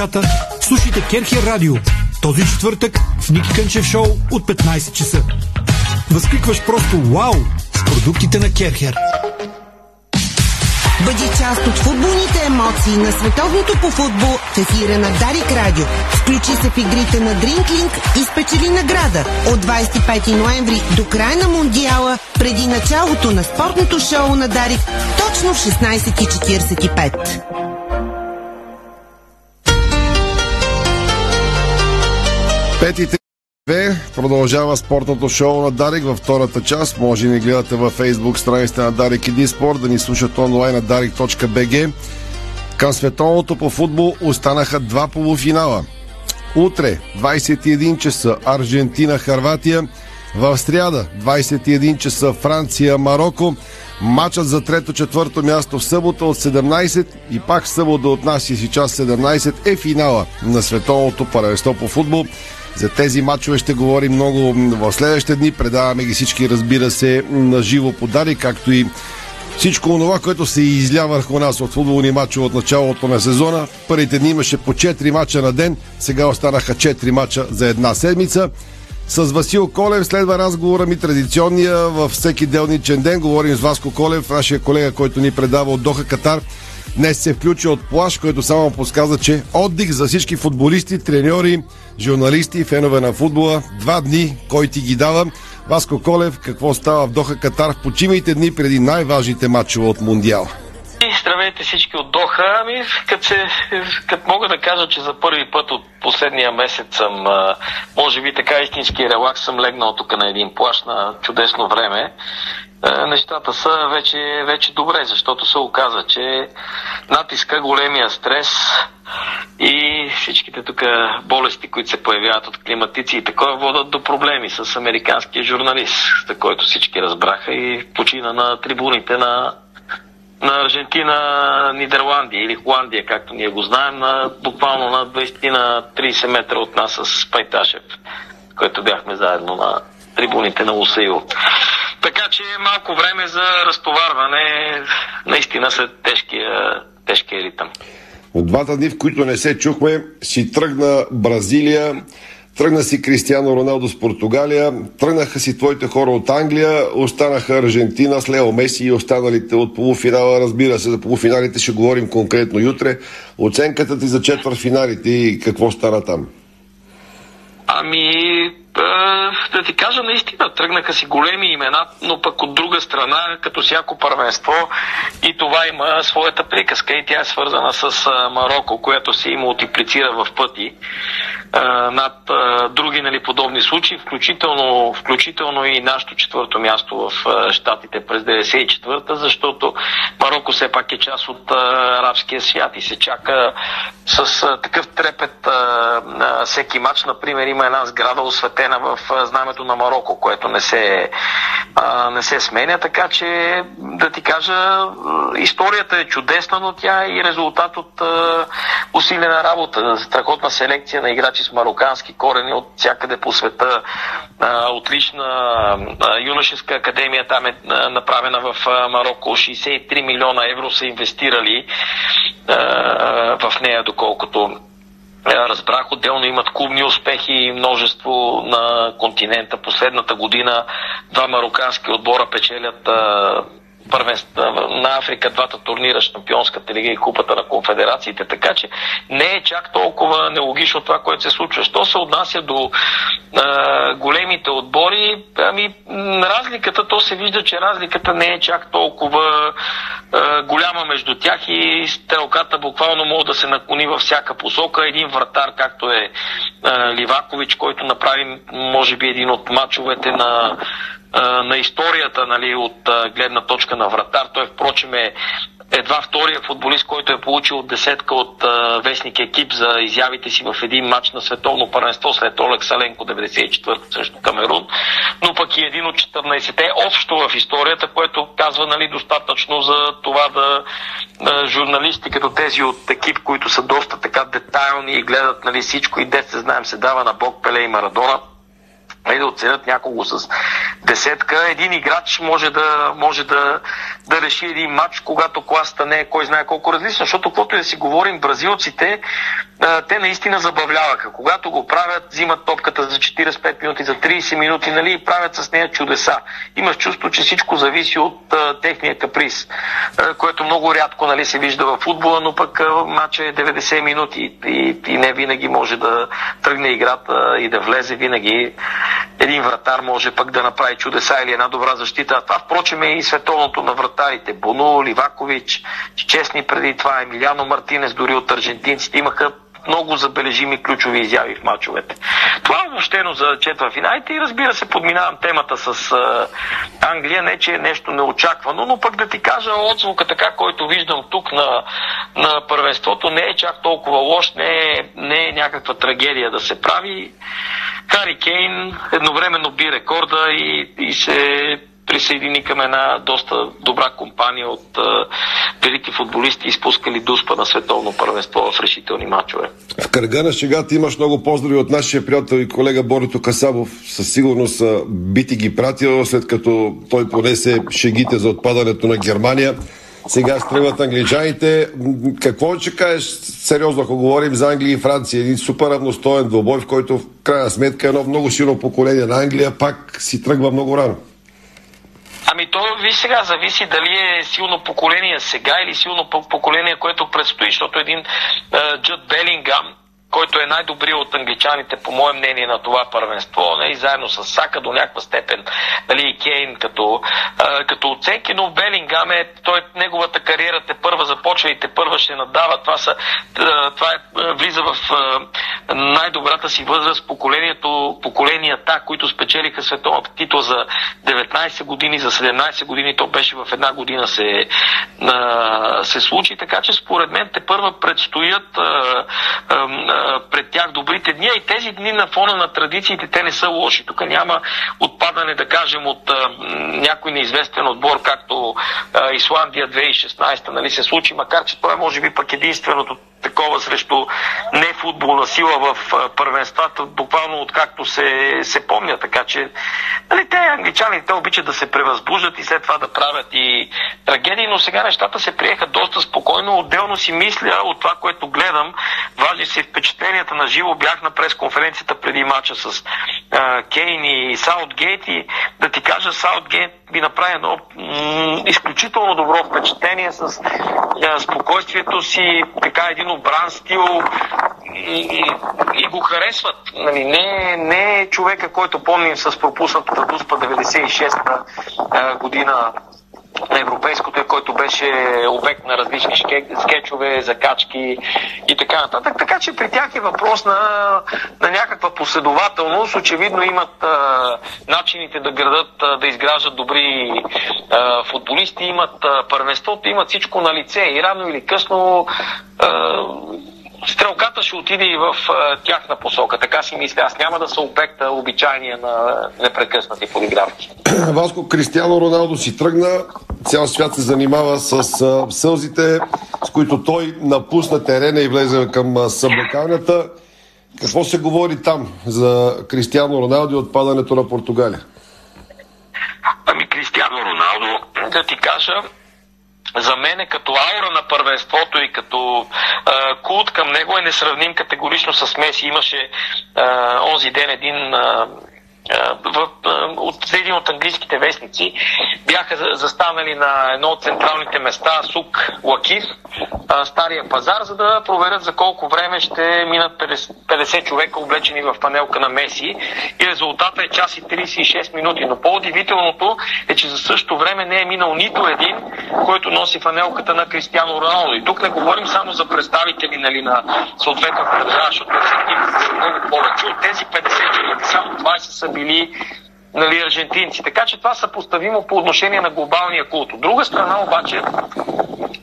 Душата, слушайте Керхер Радио. Този четвъртък в Ники Кънчев шоу от 15 часа. Възкликваш просто вау с продуктите на Керхер. Бъди част от футболните емоции на световното по футбол в ефира на Дарик Радио. Включи се в игрите на Дринклинг и спечели награда от 25 ноември до края на Мундиала, преди началото на спортното шоу на Дарик, точно в 16.45. Петите продължава спортното шоу на Дарик във втората част. Може да ни гледате във Facebook страницата на Дарик и Диспорт, да ни слушате онлайн на darik.bg. Към световното по футбол останаха два полуфинала. Утре, 21 часа, Аржентина-Харватия. В сряда, 21 часа, Франция-Марокко. Матчът за трето-четвърто място в събота от 17 и пак в събота от нас и си час 17 е финала на световното първенство по футбол. За тези матчове ще говорим много в следващите дни. Предаваме ги всички, разбира се, на живо подари, както и всичко това, което се изля върху нас от футболни матчове от началото на сезона. Първите дни имаше по 4 мача на ден, сега останаха 4 мача за една седмица. С Васил Колев следва разговора ми традиционния във всеки делничен ден. Говорим с Васко Колев, нашия колега, който ни предава от Доха Катар. Днес се включи от плаш, който само подсказа, че отдих за всички футболисти, треньори, журналисти, фенове на футбола. Два дни, кой ти ги дава. Васко Колев, какво става в Доха Катар в почивните дни преди най-важните матчове от Мондиал? Здравейте всички от Доха. Ами, като, се, като мога да кажа, че за първи път от последния месец съм, може би така истински релакс, съм легнал тук на един плащ на чудесно време. Нещата са вече, вече добре, защото се оказа, че натиска големия стрес и всичките тук болести, които се появяват от климатици и такова, водат до проблеми с американския журналист, за който всички разбраха и почина на трибуните на на Аржентина, Нидерландия или Холандия, както ние го знаем, на, буквално на 20 на 30 метра от нас с Пайташев, който бяхме заедно на трибуните на Усаил. Така че малко време за разтоварване наистина след тежкия, тежкия ритъм. От двата дни, в които не се чухме, си тръгна Бразилия, тръгна си Кристиано Роналдо с Португалия, тръгнаха си твоите хора от Англия, останаха Аржентина с Лео Меси и останалите от полуфинала. Разбира се, за полуфиналите ще говорим конкретно утре. Оценката ти за четвъртфиналите и какво стана там? Ами, да ти кажа наистина, тръгнаха си големи имена, но пък от друга страна, като всяко първенство, и това има своята приказка и тя е свързана с Марокко, която се и мултиплицира в пъти над други нали, подобни случаи, включително, включително и нашето четвърто място в Штатите през 94-та, защото Марокко все пак е част от арабския свят и се чака с такъв трепет всеки матч. Например, има една сграда осветена в знамето на Марокко, което не се, не се сменя, така че да ти кажа, историята е чудесна, но тя е и резултат от усилена работа, страхотна селекция на играчи с марокански корени от всякъде по света. Отлична юношеска академия там е направена в Марокко. 63 милиона евро са инвестирали в нея, доколкото Разбрах, отделно имат клубни успехи и множество на континента. Последната година два марокански отбора печелят първенства на Африка, двата турнира, Шампионската лига и Купата на конфедерациите, така че не е чак толкова нелогично това, което се случва. Що се отнася до а, големите отбори, ами разликата, то се вижда, че разликата не е чак толкова а, голяма между тях и стрелката буквално може да се наклони във всяка посока. Един вратар, както е а, Ливакович, който направи, може би, един от мачовете на на историята нали, от гледна точка на вратар. Той впрочем е едва втория футболист, който е получил десетка от а, вестник екип за изявите си в един матч на световно първенство след Олег Саленко 94 срещу Камерун, но пък и един от 14-те общо в историята, което казва нали, достатъчно за това да, да журналисти като тези от екип, които са доста така детайлни и гледат нали, всичко и дете знаем се дава на Бог, Пеле и Марадона и да оценят някого с десетка. Един играч може да, може да, да реши един матч, когато класата не е кой знае колко различна, защото каквото и да си говорим, бразилците, те наистина забавляваха. Когато го правят, взимат топката за 45 минути, за 30 минути, нали, и правят с нея чудеса. Имаш чувство, че всичко зависи от а, техния каприз, а, което много рядко нали, се вижда в футбола, но пък матча е 90 минути и, и не винаги може да тръгне играта и да влезе винаги един вратар може пък да направи чудеса или една добра защита. А това, впрочем, е и световното на вратарите. Боно, Ливакович, честни преди това, Емилиано Мартинес, дори от аржентинците имаха много забележими ключови изяви в мачовете. Това е обобщено за четва финалите и разбира се подминавам темата с а, Англия, не че е нещо неочаквано, но пък да ти кажа отзвука така, който виждам тук на, на първенството не е чак толкова лош, не е, не е някаква трагедия да се прави. Хари Кейн едновременно би рекорда и, и се присъедини към една доста добра компания от а, велики футболисти, изпускали дуспа на световно първенство в решителни матчове. В кръга на шегата имаш много поздрави от нашия приятел и колега Борито Касабов. Със сигурност би ти ги пратил, след като той понесе шегите за отпадането на Германия. Сега стрелят англичаните. Какво ще кажеш сериозно, ако говорим за Англия и Франция? Един супер равностоен двобой, в който в крайна сметка едно много силно поколение на Англия пак си тръгва много рано. Ами то, ви сега, зависи дали е силно поколение сега или силно поколение, което предстои, защото един Джуд Белингам, който е най-добрият от англичаните, по мое мнение, на това първенство, не, и заедно с Сака до някаква степен, нали, и Кейн като, а, като оценки, но Белингам е, той, неговата кариера те първа започва и те първа ще надава. Това, са, това е, влиза в а, най-добрата си възраст поколението, поколенията, които спечелиха световната титла за 19 години, за 17 години, то беше в една година се, а, се случи, така че според мен те първа предстоят а, а, пред тях добрите дни, и тези дни на фона на традициите, те не са лоши. Тук няма отпадане, да кажем, от а, някой неизвестен отбор, както а, Исландия 2016 нали, се случи, макар че това е може би пък единственото такова срещу нефутболна сила в първенствата, буквално откакто се, се помня. Така че нали, те англичани, те обичат да се превъзбуждат и след това да правят и трагедии, но сега нещата се приеха доста спокойно. Отделно си мисля от това, което гледам, важни си впечатленията на живо. Бях на пресконференцията преди мача с а, Кейн и Саутгейт и да ти кажа, Саутгейт ви направи едно м- изключително добро впечатление с а, спокойствието си, така един обран стил и, и, и го харесват. Нали, не, не е човека, който помним с пропуснатата дуспа 96-та а, година на европейското, който беше обект на различни скетчове, закачки и така нататък. Така че при тях е въпрос на, на някаква последователност. Очевидно имат а, начините да градат, а, да изграждат добри а, футболисти, имат а, първенството, имат всичко на лице и рано или късно а, стрелката ще отиде и в а, тяхна посока. Така си мисля. Аз няма да са обекта обичайния на непрекъснати подигравки. Васко Кристиано Роналдо си тръгна. Цял свят се занимава с а, сълзите, с които той напусна терена и влезе към съблекалнята. Какво се говори там за Кристиано Роналдо и отпадането на Португалия? Ами Кристиано Роналдо, да ти кажа, за мен е като аура на първенството и като а, култ към него е несравним категорично с Меси. Имаше а, онзи ден един а, в, от един от английските вестници бяха застанали на едно от централните места, Сук Лакис, Стария пазар, за да проверят за колко време ще минат 50, 50 човека облечени в панелка на Меси и резултата е час и 36 минути. Но по-удивителното е, че за същото време не е минал нито един, който носи фанелката на Кристиано Роналдо. И тук не говорим само за представители нали, на съответната държава, защото са много повече. От тези 50 човека само 20 са били really нали, аржентинци. Така че това съпоставимо по отношение на глобалния култ. От друга страна обаче,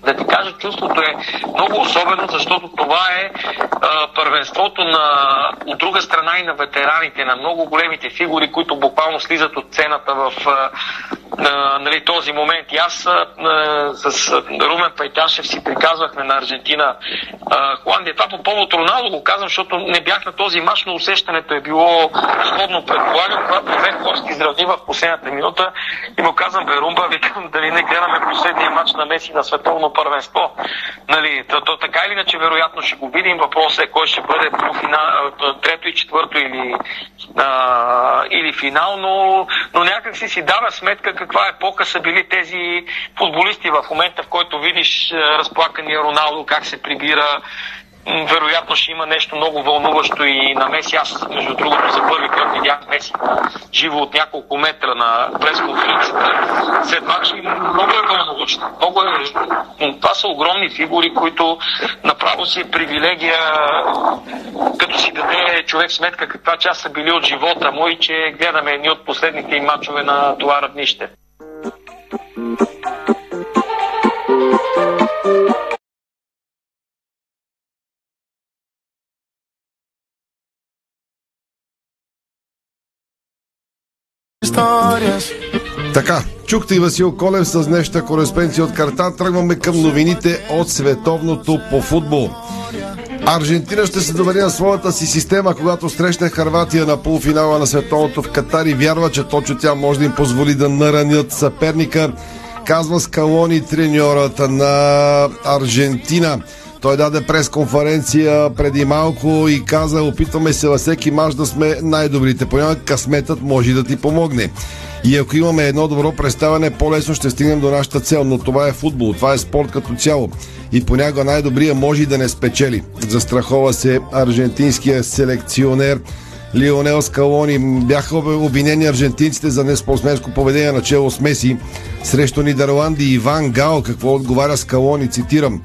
да ти кажа, чувството е много особено, защото това е а, първенството на, от друга страна и на ветераните, на много големите фигури, които буквално слизат от сцената в а, а, нали, този момент. И аз а, с Румен Пайташев си приказвахме на Аржентина а, Холандия. Това по повод Роналдо го казвам, защото не бях на този мач, но усещането е било сходно предполагам, когато две Костки изравни в последната минута и му казвам, Берумба, викам, дали не гледаме последния матч на Меси на световно първенство. Нали, то, то, така или иначе, вероятно ще го видим. Въпросът е кой ще бъде трето и четвърто или, а, или финал, но, но някак си си дава сметка каква епока са били тези футболисти в момента, в който видиш разплакания Роналдо, как се прибира, вероятно ще има нещо много вълнуващо и на Меси. Аз, между другото, за първи път видях Меси живо от няколко метра на пресконференцията. След матч много е вълнуващо. Много е... Това са огромни фигури, които направо си е привилегия, като си даде човек сметка каква част са били от живота му и че гледаме едни от последните им матчове на това равнище. Така, чухте и Васил Колев с днешната кореспенция от карта. Тръгваме към новините от световното по футбол. Аржентина ще се довери на своята си система, когато срещне Харватия на полуфинала на световното в Катар и вярва, че точно тя може да им позволи да наранят съперника, казва Скалони треньората на Аржентина. Той даде пресконференция преди малко и каза, опитваме се във всеки мач да сме най-добрите. Понякога късметът може да ти помогне. И ако имаме едно добро представяне, по-лесно ще стигнем до нашата цел. Но това е футбол, това е спорт като цяло. И понякога най-добрия може и да не спечели. Застрахова се аржентинския селекционер Лионел Скалони. Бяха обвинени аржентинците за неспортсменско поведение на чело с Меси срещу Нидерланди Иван Гал. Какво отговаря Скалони? Цитирам.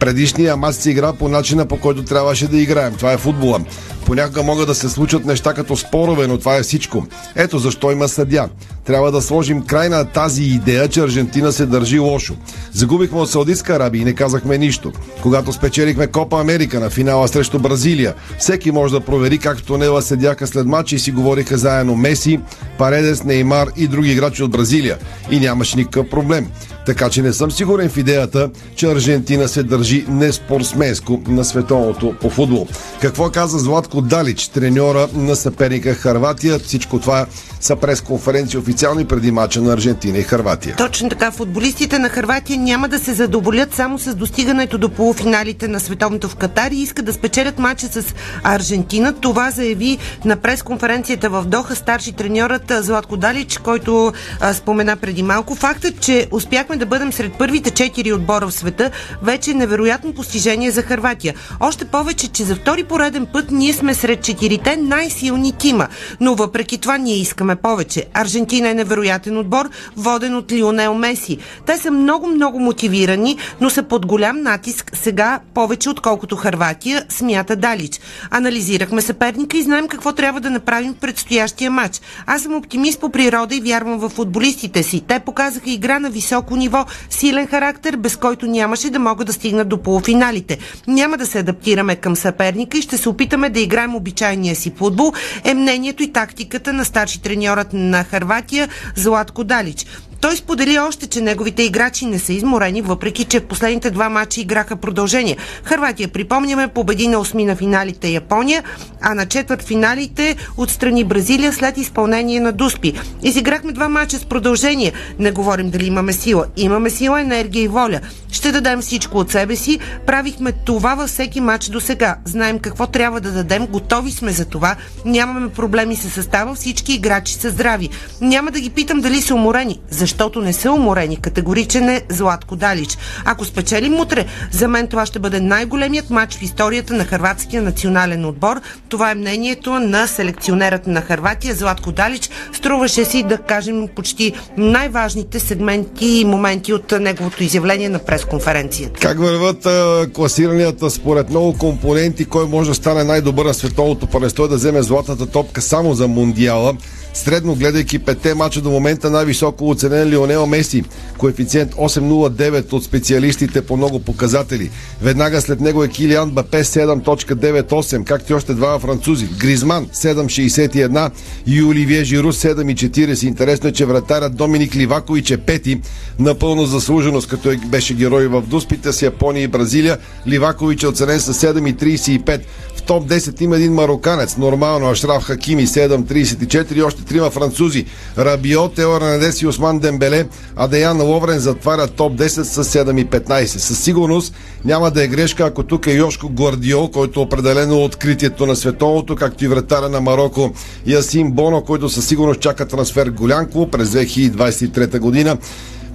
Предишния мач се игра по начина по който трябваше да играем. Това е футбола. Понякога могат да се случат неща като спорове, но това е всичко. Ето защо има съдя. Трябва да сложим край на тази идея, че Аржентина се държи лошо. Загубихме от Саудитска Арабия и не казахме нищо. Когато спечелихме Копа Америка на финала срещу Бразилия, всеки може да провери как в тунела седяха след матча и си говориха заедно Меси, Паредес, Неймар и други играчи от Бразилия. И нямаше никакъв проблем. Така че не съм сигурен в идеята, че Аржентина се държи неспортсменско на световното по футбол. Какво каза Златко Далич, треньора на съперника Харватия? Всичко това са пресконференции официални преди мача на Аржентина и Харватия. Точно така. Футболистите на Харватия няма да се задоволят само с достигането до полуфиналите на световното в Катар и искат да спечелят мача с Аржентина. Това заяви на пресконференцията в Доха старши треньорът Златко Далич, който а, спомена преди малко. Фактът, че успяхме да бъдем сред първите четири отбора в света, вече е невероятно постижение за Харватия. Още повече, че за втори пореден път ние сме сред четирите най-силни тима. Но въпреки това ние искаме повече. Аржентина е невероятен отбор, воден от Лионел Меси. Те са много, много мотивирани, но са под голям натиск сега повече отколкото Харватия, смята Далич. Анализирахме съперника и знаем какво трябва да направим в предстоящия матч. Аз съм оптимист по природа и вярвам в футболистите си. Те показаха игра на високо ниво, силен характер, без който нямаше да могат да стигнат до полуфиналите. Няма да се адаптираме към съперника и ще се опитаме да играем обичайния си футбол, е мнението и тактиката на старши треньорът на Харватия Златко Далич. Той сподели още, че неговите играчи не са изморени, въпреки че в последните два матча играха продължение. Харватия, припомняме, победи на осми на финалите Япония, а на четвърт финалите отстрани Бразилия след изпълнение на Дуспи. Изиграхме два матча с продължение. Не говорим дали имаме сила. Имаме сила, енергия и воля. Ще дадем всичко от себе си. Правихме това във всеки матч до сега. Знаем какво трябва да дадем. Готови сме за това. Нямаме проблеми с състава. Всички играчи са здрави. Няма да ги питам дали са уморени защото не са уморени. Категоричен е Златко Далич. Ако спечелим утре, за мен това ще бъде най-големият матч в историята на хрватския национален отбор. Това е мнението на селекционерът на Харватия Златко Далич. Струваше си да кажем почти най-важните сегменти и моменти от неговото изявление на пресконференцията. Как върват а, класиранията според много компоненти? Кой може да стане най-добър на световното първенство да вземе златната топка само за Мундиала? Средно гледайки пете мача до момента най-високо оценен Лионел Меси. Коефициент 8.09 от специалистите по много показатели. Веднага след него е Килиан Бапе 7.98, както и още двама французи. Гризман 7.61 и Оливие Жиру 7.40. Интересно е, че вратарят Доминик Ливакович е пети. Напълно заслуженост, като е- беше герой в Дуспите с Япония и Бразилия. Ливакович е оценен с 7.35 топ 10 има един мароканец. Нормално Ашраф Хакими 7.34 и още трима французи. Рабио, Тео Ранедес и Осман Дембеле, а Деян Ловрен затваря топ 10 с 7.15. Със сигурност няма да е грешка, ако тук е Йошко Гвардиол, който е определено откритието на световното, както и вратаря на Марокко Ясин Боно, който със сигурност чака трансфер Голянко през 2023 година.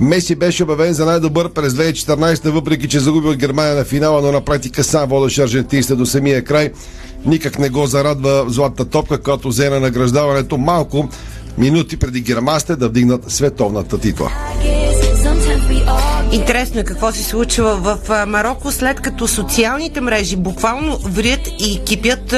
Меси беше обявен за най-добър през 2014, въпреки че загуби от Германия на финала, но на практика сам водеше аржентинста до самия край. Никак не го зарадва златата топка, която взе на награждаването малко минути преди германците да вдигнат световната титла. Интересно е какво се случва в Марокко, след като социалните мрежи буквално врят и кипят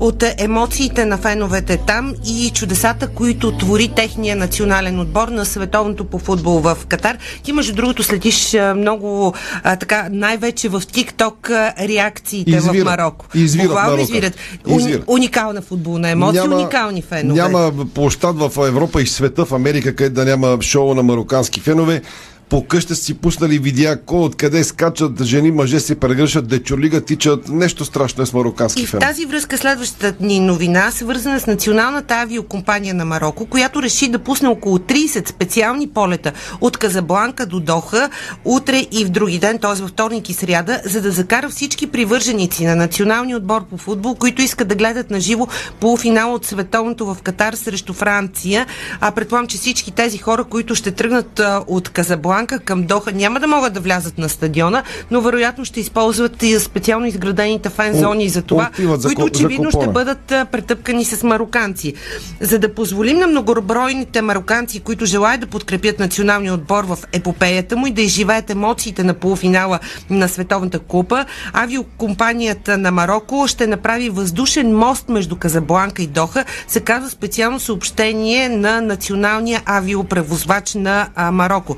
от емоциите на феновете там и чудесата, които твори техния национален отбор на световното по футбол в Катар. Ти, между другото, следиш много а, така, най-вече в ТикТок реакциите Извира. в Марокко. Извират Буквално извират. Извират. Уни, уникална футболна емоция, Няма- уникални фенове. Няма площад в Европа и света, в Америка, където да няма шоу на марокански фенове. По къща си пуснали видеа кой откъде скачат, жени, мъже се прегръщат, дечолига тичат. Нещо страшно е с марокански И в тази връзка следващата ни новина, свързана с националната авиокомпания на Марокко, която реши да пусне около 30 специални полета от Казабланка до Доха утре и в други ден, т.е. във вторник и сряда, за да закара всички привърженици на националния отбор по футбол, които искат да гледат на живо полуфинал от световното в Катар срещу Франция. А предполагам, че всички тези хора, които ще тръгнат от Казабланка, Казабланка към Доха няма да могат да влязат на стадиона, но вероятно ще използват и специално изградените фен зони за това, отиват които за очевидно ще бъдат претъпкани с мароканци. За да позволим на многобройните мароканци, които желаят да подкрепят националния отбор в епопеята му и да изживеят емоциите на полуфинала на Световната купа, авиокомпанията на Марокко ще направи въздушен мост между Казабланка и Доха, се казва специално съобщение на националния авиопревозвач на Марокко.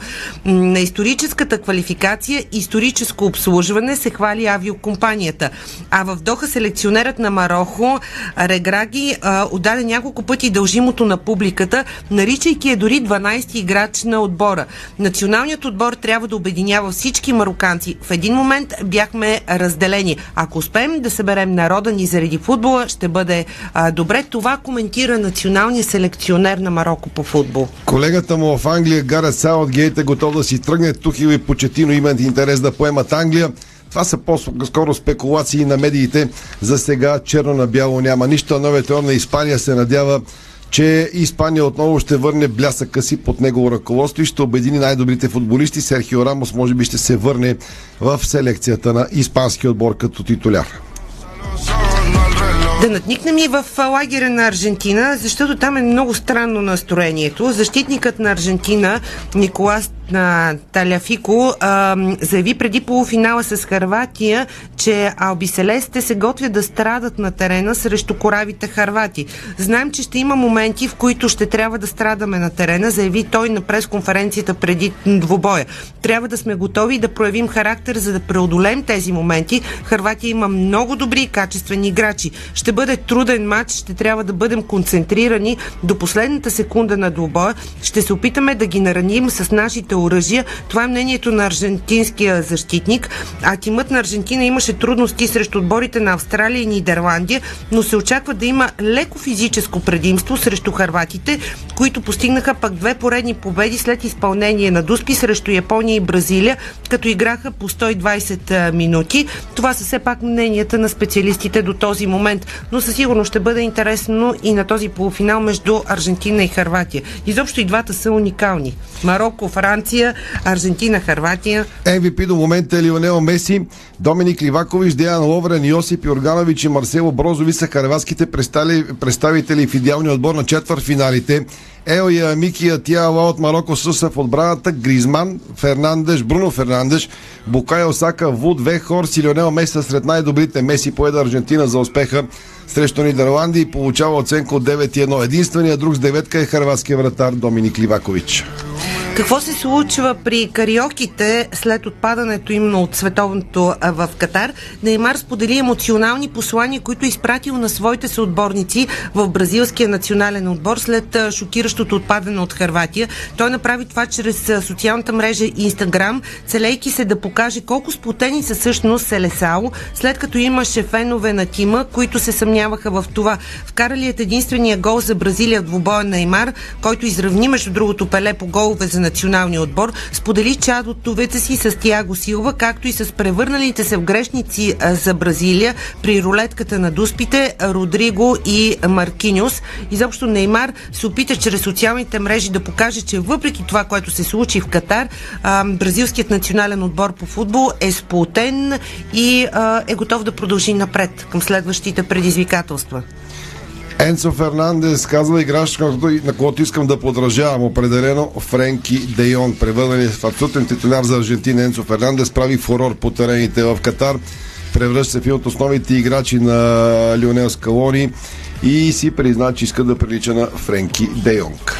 На историческата квалификация, историческо обслужване се хвали авиокомпанията. А в Доха селекционерът на Марокко Реграги а, отдаде няколко пъти дължимото на публиката, наричайки е дори 12-ти играч на отбора. Националният отбор трябва да обединява всички мароканци. В един момент бяхме разделени. Ако успеем да съберем народа ни заради футбола, ще бъде а, добре. Това коментира националният селекционер на Марокко по футбол. Колегата му в Англия, Гарет Саутгейт, е готов си тръгне. Тухил и Почетино имат интерес да поемат Англия. Това са по-скоро спекулации на медиите. За сега черно на бяло няма нищо. а Новият треньор на Испания се надява, че Испания отново ще върне блясъка си под негово ръководство и ще обедини най-добрите футболисти. Серхио Рамос може би ще се върне в селекцията на испанския отбор като титуляр. Да надникнем и в а, лагеря на Аржентина, защото там е много странно настроението. Защитникът на Аржентина Николас на Таляфико а, заяви преди полуфинала с Харватия, че Албиселесте се готвят да страдат на терена срещу коравите харвати. Знаем, че ще има моменти, в които ще трябва да страдаме на терена, заяви той на пресконференцията преди двубоя. Трябва да сме готови да проявим характер, за да преодолеем тези моменти. Харватия има много добри и качествени играчи. Ще бъде труден матч, ще трябва да бъдем концентрирани до последната секунда на двубоя. Ще се опитаме да ги нараним с нашите оръжия. Това е мнението на аржентинския защитник. А тимът на Аржентина имаше трудности срещу отборите на Австралия и Нидерландия, но се очаква да има леко физическо предимство срещу харватите, които постигнаха пък две поредни победи след изпълнение на Дуспи срещу Япония и Бразилия, като играха по 120 а, минути. Това са все пак мненията на специалистите до този момент, но със сигурност ще бъде интересно и на този полуфинал между Аржентина и Харватия. Изобщо и двата са уникални. Марокко, Франция, Аржентина, Харватия. MVP до момента е Лионел Меси, Доминик Ливакович, Деян Ловрен, Йосип Йорганович и Марсело Брозови са харватските представители, в идеалния отбор на четвъртфиналите. Ел и Мики Атиала от Марокко са в отбраната, Гризман, Фернандеш, Бруно Фернандеш, Букай Осака, Вуд, Вехорс и Лионел Меси са сред най-добрите. Меси поеда Аржентина за успеха срещу Нидерландия и получава оценка от 9-1. Единственият друг с деветка е харватския вратар Доминик Ливакович. Какво се случва при кариоките след отпадането им от световното в Катар? Неймар сподели емоционални послания, които е изпратил на своите съотборници в бразилския национален отбор след шокиращото отпадане от Харватия. Той направи това чрез социалната мрежа Инстаграм, целейки се да покаже колко сплотени са всъщност Селесао, след като имаше фенове на тима, които се съмняваха в това. Вкаралият единствения гол за Бразилия в двубоя Неймар, който изравни между другото Пеле по голове за националния отбор, сподели чадотовеца си с Тиаго Силва, както и с превърналите се в грешници за Бразилия при рулетката на дуспите Родриго и Маркиньос. Изобщо Неймар се опита чрез социалните мрежи да покаже, че въпреки това, което се случи в Катар, бразилският национален отбор по футбол е сплотен и е готов да продължи напред към следващите предизвикателства. Енцо Фернандес казва играч, на когото искам да подражавам определено Френки Де Йонг. Превърнали в абсолютен титуляр за Аржентина Енцо Фернандес прави фурор по терените в Катар. Превръща се в един от основните играчи на Лионел Скалони и си призна, че иска да прилича на Френки Де Йонг.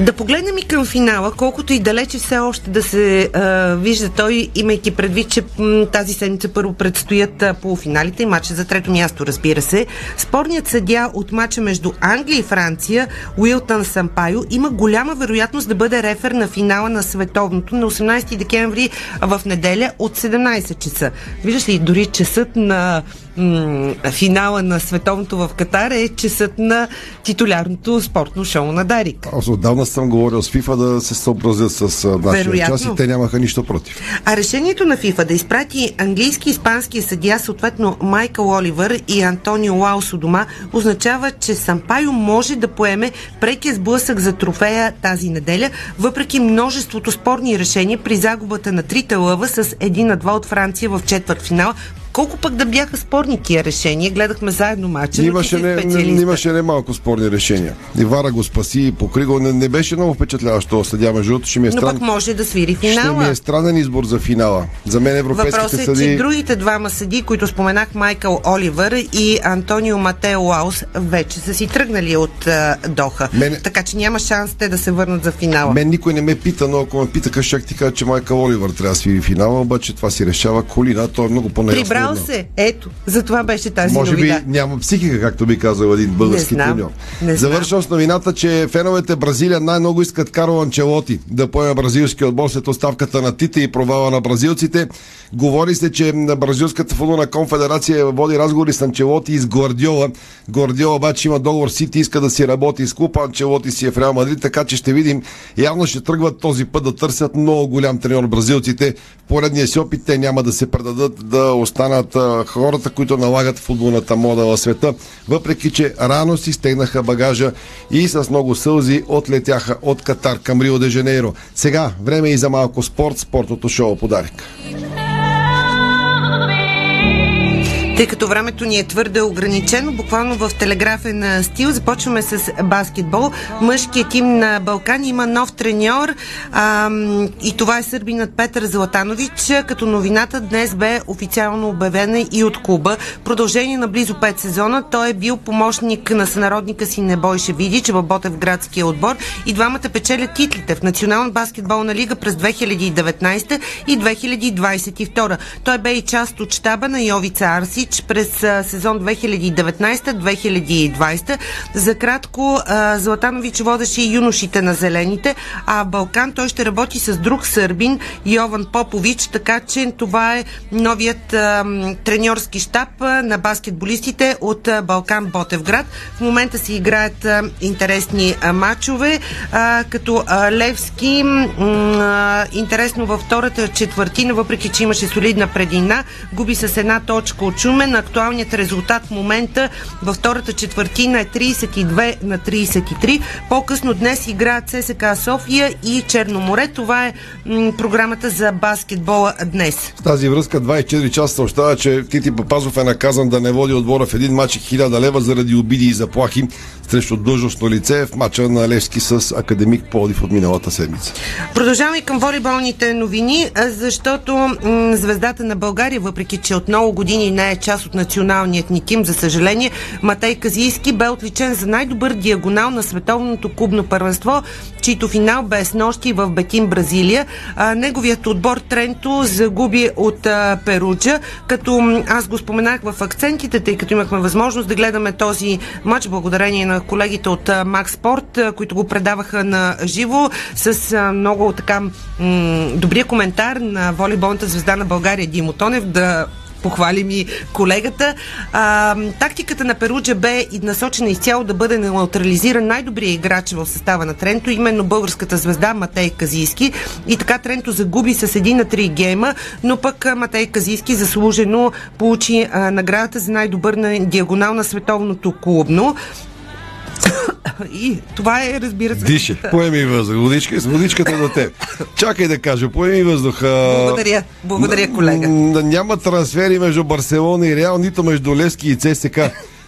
Да погледнем и към финала, колкото и далече все още да се а, вижда той, имайки предвид, че м, тази седмица първо предстоят а, полуфиналите и матча за трето място, разбира се. Спорният съдя от матча между Англия и Франция, Уилтън Сампайо, има голяма вероятност да бъде рефер на финала на световното на 18 декември в неделя от 17 часа. Виждаш ли, дори часът на м- финала на световното в Катар е часът на титулярното спортно шоу на Дарик. Аз отдавна съм говорил с ФИФА да се съобразят с нашия час и те нямаха нищо против. А решението на ФИФА да изпрати английски и испански съдия, съответно Майкъл Оливър и Антонио Лаус у дома, означава, че Сампайо може да поеме прекия сблъсък за трофея тази неделя, въпреки множеството спорни решения при загубата на трите лъва с един на два от Франция в четвърт финал. Колко пък да бяха спорни тия решения? Гледахме заедно но ти Имаше не, не, имаше не малко спорни решения. И Вара го спаси и покри го. Не, не беше много впечатляващо съдя, между другото, ще ми е Но странен. пък може да свири Ще ми финала. е странен избор за финала. За мен европейските Въпросът е, съди... че другите двама съди, които споменах, Майкъл Оливър и Антонио Матео Лаус, вече са си тръгнали от а, Доха. Мене- Така че няма шанс те да се върнат за финала. Мен никой не ме пита, но ако ме питаха, ще ти кажа, че Майкъл Оливър трябва да свири финала, обаче това си решава Колина. Той е много по-неясно. Мен. се. Ето, за това беше тази Може би новина. няма психика, както би казал един български треньор. Завършвам с новината, че феновете Бразилия най-много искат Карло Анчелоти да поеме бразилски отбор след оставката на Тите и провала на бразилците. Говори се, че на Бразилската футболна конфедерация води разговори с Анчелоти и с Гвардиола. Гвардиола обаче има договор Сити, иска да си работи с клуба, Анчелоти си е в Реал Мадрид, така че ще видим. Явно ще тръгват този път да търсят много голям треньор бразилците. В поредния си опит те няма да се предадат да останат а, хората, които налагат футболната мода в света, въпреки че рано си стегнаха багажа и с много сълзи отлетяха от Катар към Рио де Жанейро. Сега време и за малко спорт, спортното шоу подарък. Тъй като времето ни е твърде ограничено, буквално в телеграфен стил, започваме с баскетбол. Мъжкият тим на Балкан има нов треньор а, и това е сърбинът Петър Златанович, като новината днес бе официално обявена и от клуба. Продължение на близо 5 сезона той е бил помощник на сънародника си Небойше Видич в Ботевградския отбор и двамата печелят титлите в Национална баскетболна лига през 2019 и 2022. Той бе и част от щаба на Йовица Арсич през сезон 2019-2020. За кратко Златанович водеше и юношите на зелените, а в Балкан той ще работи с друг сърбин Йован Попович, така че това е новият треньорски щаб на баскетболистите от Балкан Ботевград. В момента се играят интересни матчове, като Левски интересно във втората четвъртина, въпреки че имаше солидна предина, губи с една точка от Шумен. Актуалният резултат в момента във втората четвъртина е 32 на 33. По-късно днес играят ССК София и Черноморе. Това е м, програмата за баскетбола днес. В тази връзка 24 часа съобщава, че Тити Папазов е наказан да не води отбора в един матч и 1000 лева заради обиди и заплахи срещу длъжностно лице в матча на Левски с Академик Плодив от миналата седмица. Продължаваме към волейболните новини, защото м- звездата на България, въпреки че от много години не е част от националният ни тим, за съжаление, Матей Казийски бе отличен за най-добър диагонал на световното клубно първенство, чийто финал бе с нощи в Бекин, Бразилия. А, неговият отбор Тренто загуби от а, Перуджа, като аз го споменах в акцентите, тъй като имахме възможност да гледаме този матч благодарение на колегите от а, Макс Спорт, а, които го предаваха на живо с а, много така м- добрия коментар на волейболната звезда на България Димо Тонев да похвалим и колегата. А, тактиката на Перуджа бе насочена изцяло да бъде неутрализиран най-добрият играч в състава на Тренто, именно българската звезда Матей Казийски. И така Тренто загуби с един на три гейма, но пък Матей Казийски заслужено получи а, наградата за най-добър на диагонал на световното клубно. И това е, разбира се. Дише, поеми въздух. Водичка, с водичката до теб. Чакай да кажа, поеми въздух. Благодаря, благодаря, колега. Няма трансфери между Барселона и Реал, нито между Левски и ЦСК.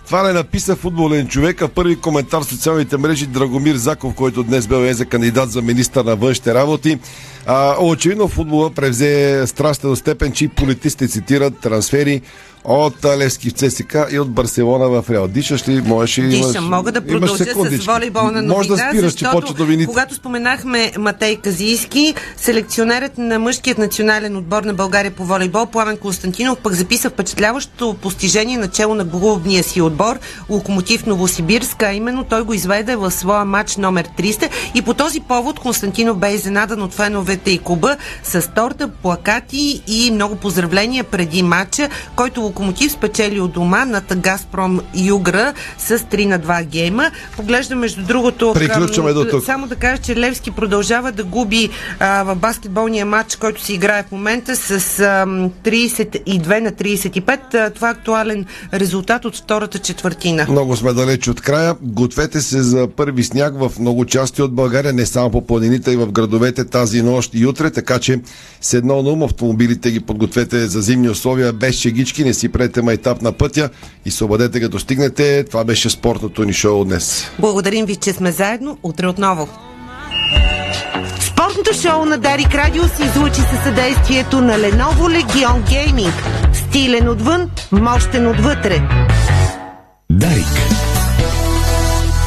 Това не написа футболен човек, а първи коментар в социалните мрежи Драгомир Заков, който днес бе за кандидат за министър на външните работи. А, очевидно футбола превзе страстта до степен, че и политиците цитират трансфери от Левски в ЦСК и от Барселона в Реал. Дишаш ли? Можеш ли? Дишам, имаш- мога да продължа с секундички. волейболна новина, Може да спираш, че защото почва новините. когато споменахме Матей Казийски, селекционерът на мъжкият национален отбор на България по волейбол, Пламен Константинов, пък записа впечатляващо постижение начало на клубния си отбор, Локомотив Новосибирска, а именно той го изведе в своя матч номер 300 и по този повод Константинов бе изненадан от феновете и клуба с торта, плакати и много поздравления преди матча, който Локомотив спечели от дома над Газпром Югра с 3 на 2 гейма. Поглеждам между другото... Приключваме до тук. Само да кажа, че Левски продължава да губи а, в баскетболния матч, който се играе в момента с а, 32 на 35. А, това е актуален резултат от втората четвъртина. Много сме далеч от края. Гответе се за първи сняг в много части от България, не само по планините и в градовете тази нощ и утре, така че с едно на ум автомобилите ги подгответе за зимни условия без чегички, не си прете майтап на пътя и се обадете като стигнете. Това беше спортното ни шоу днес. Благодарим ви, че сме заедно. Утре отново. Спортното шоу на Дарик Радио се излучи със съдействието на Lenovo Legion Gaming. Стилен отвън, мощен отвътре. Дарик.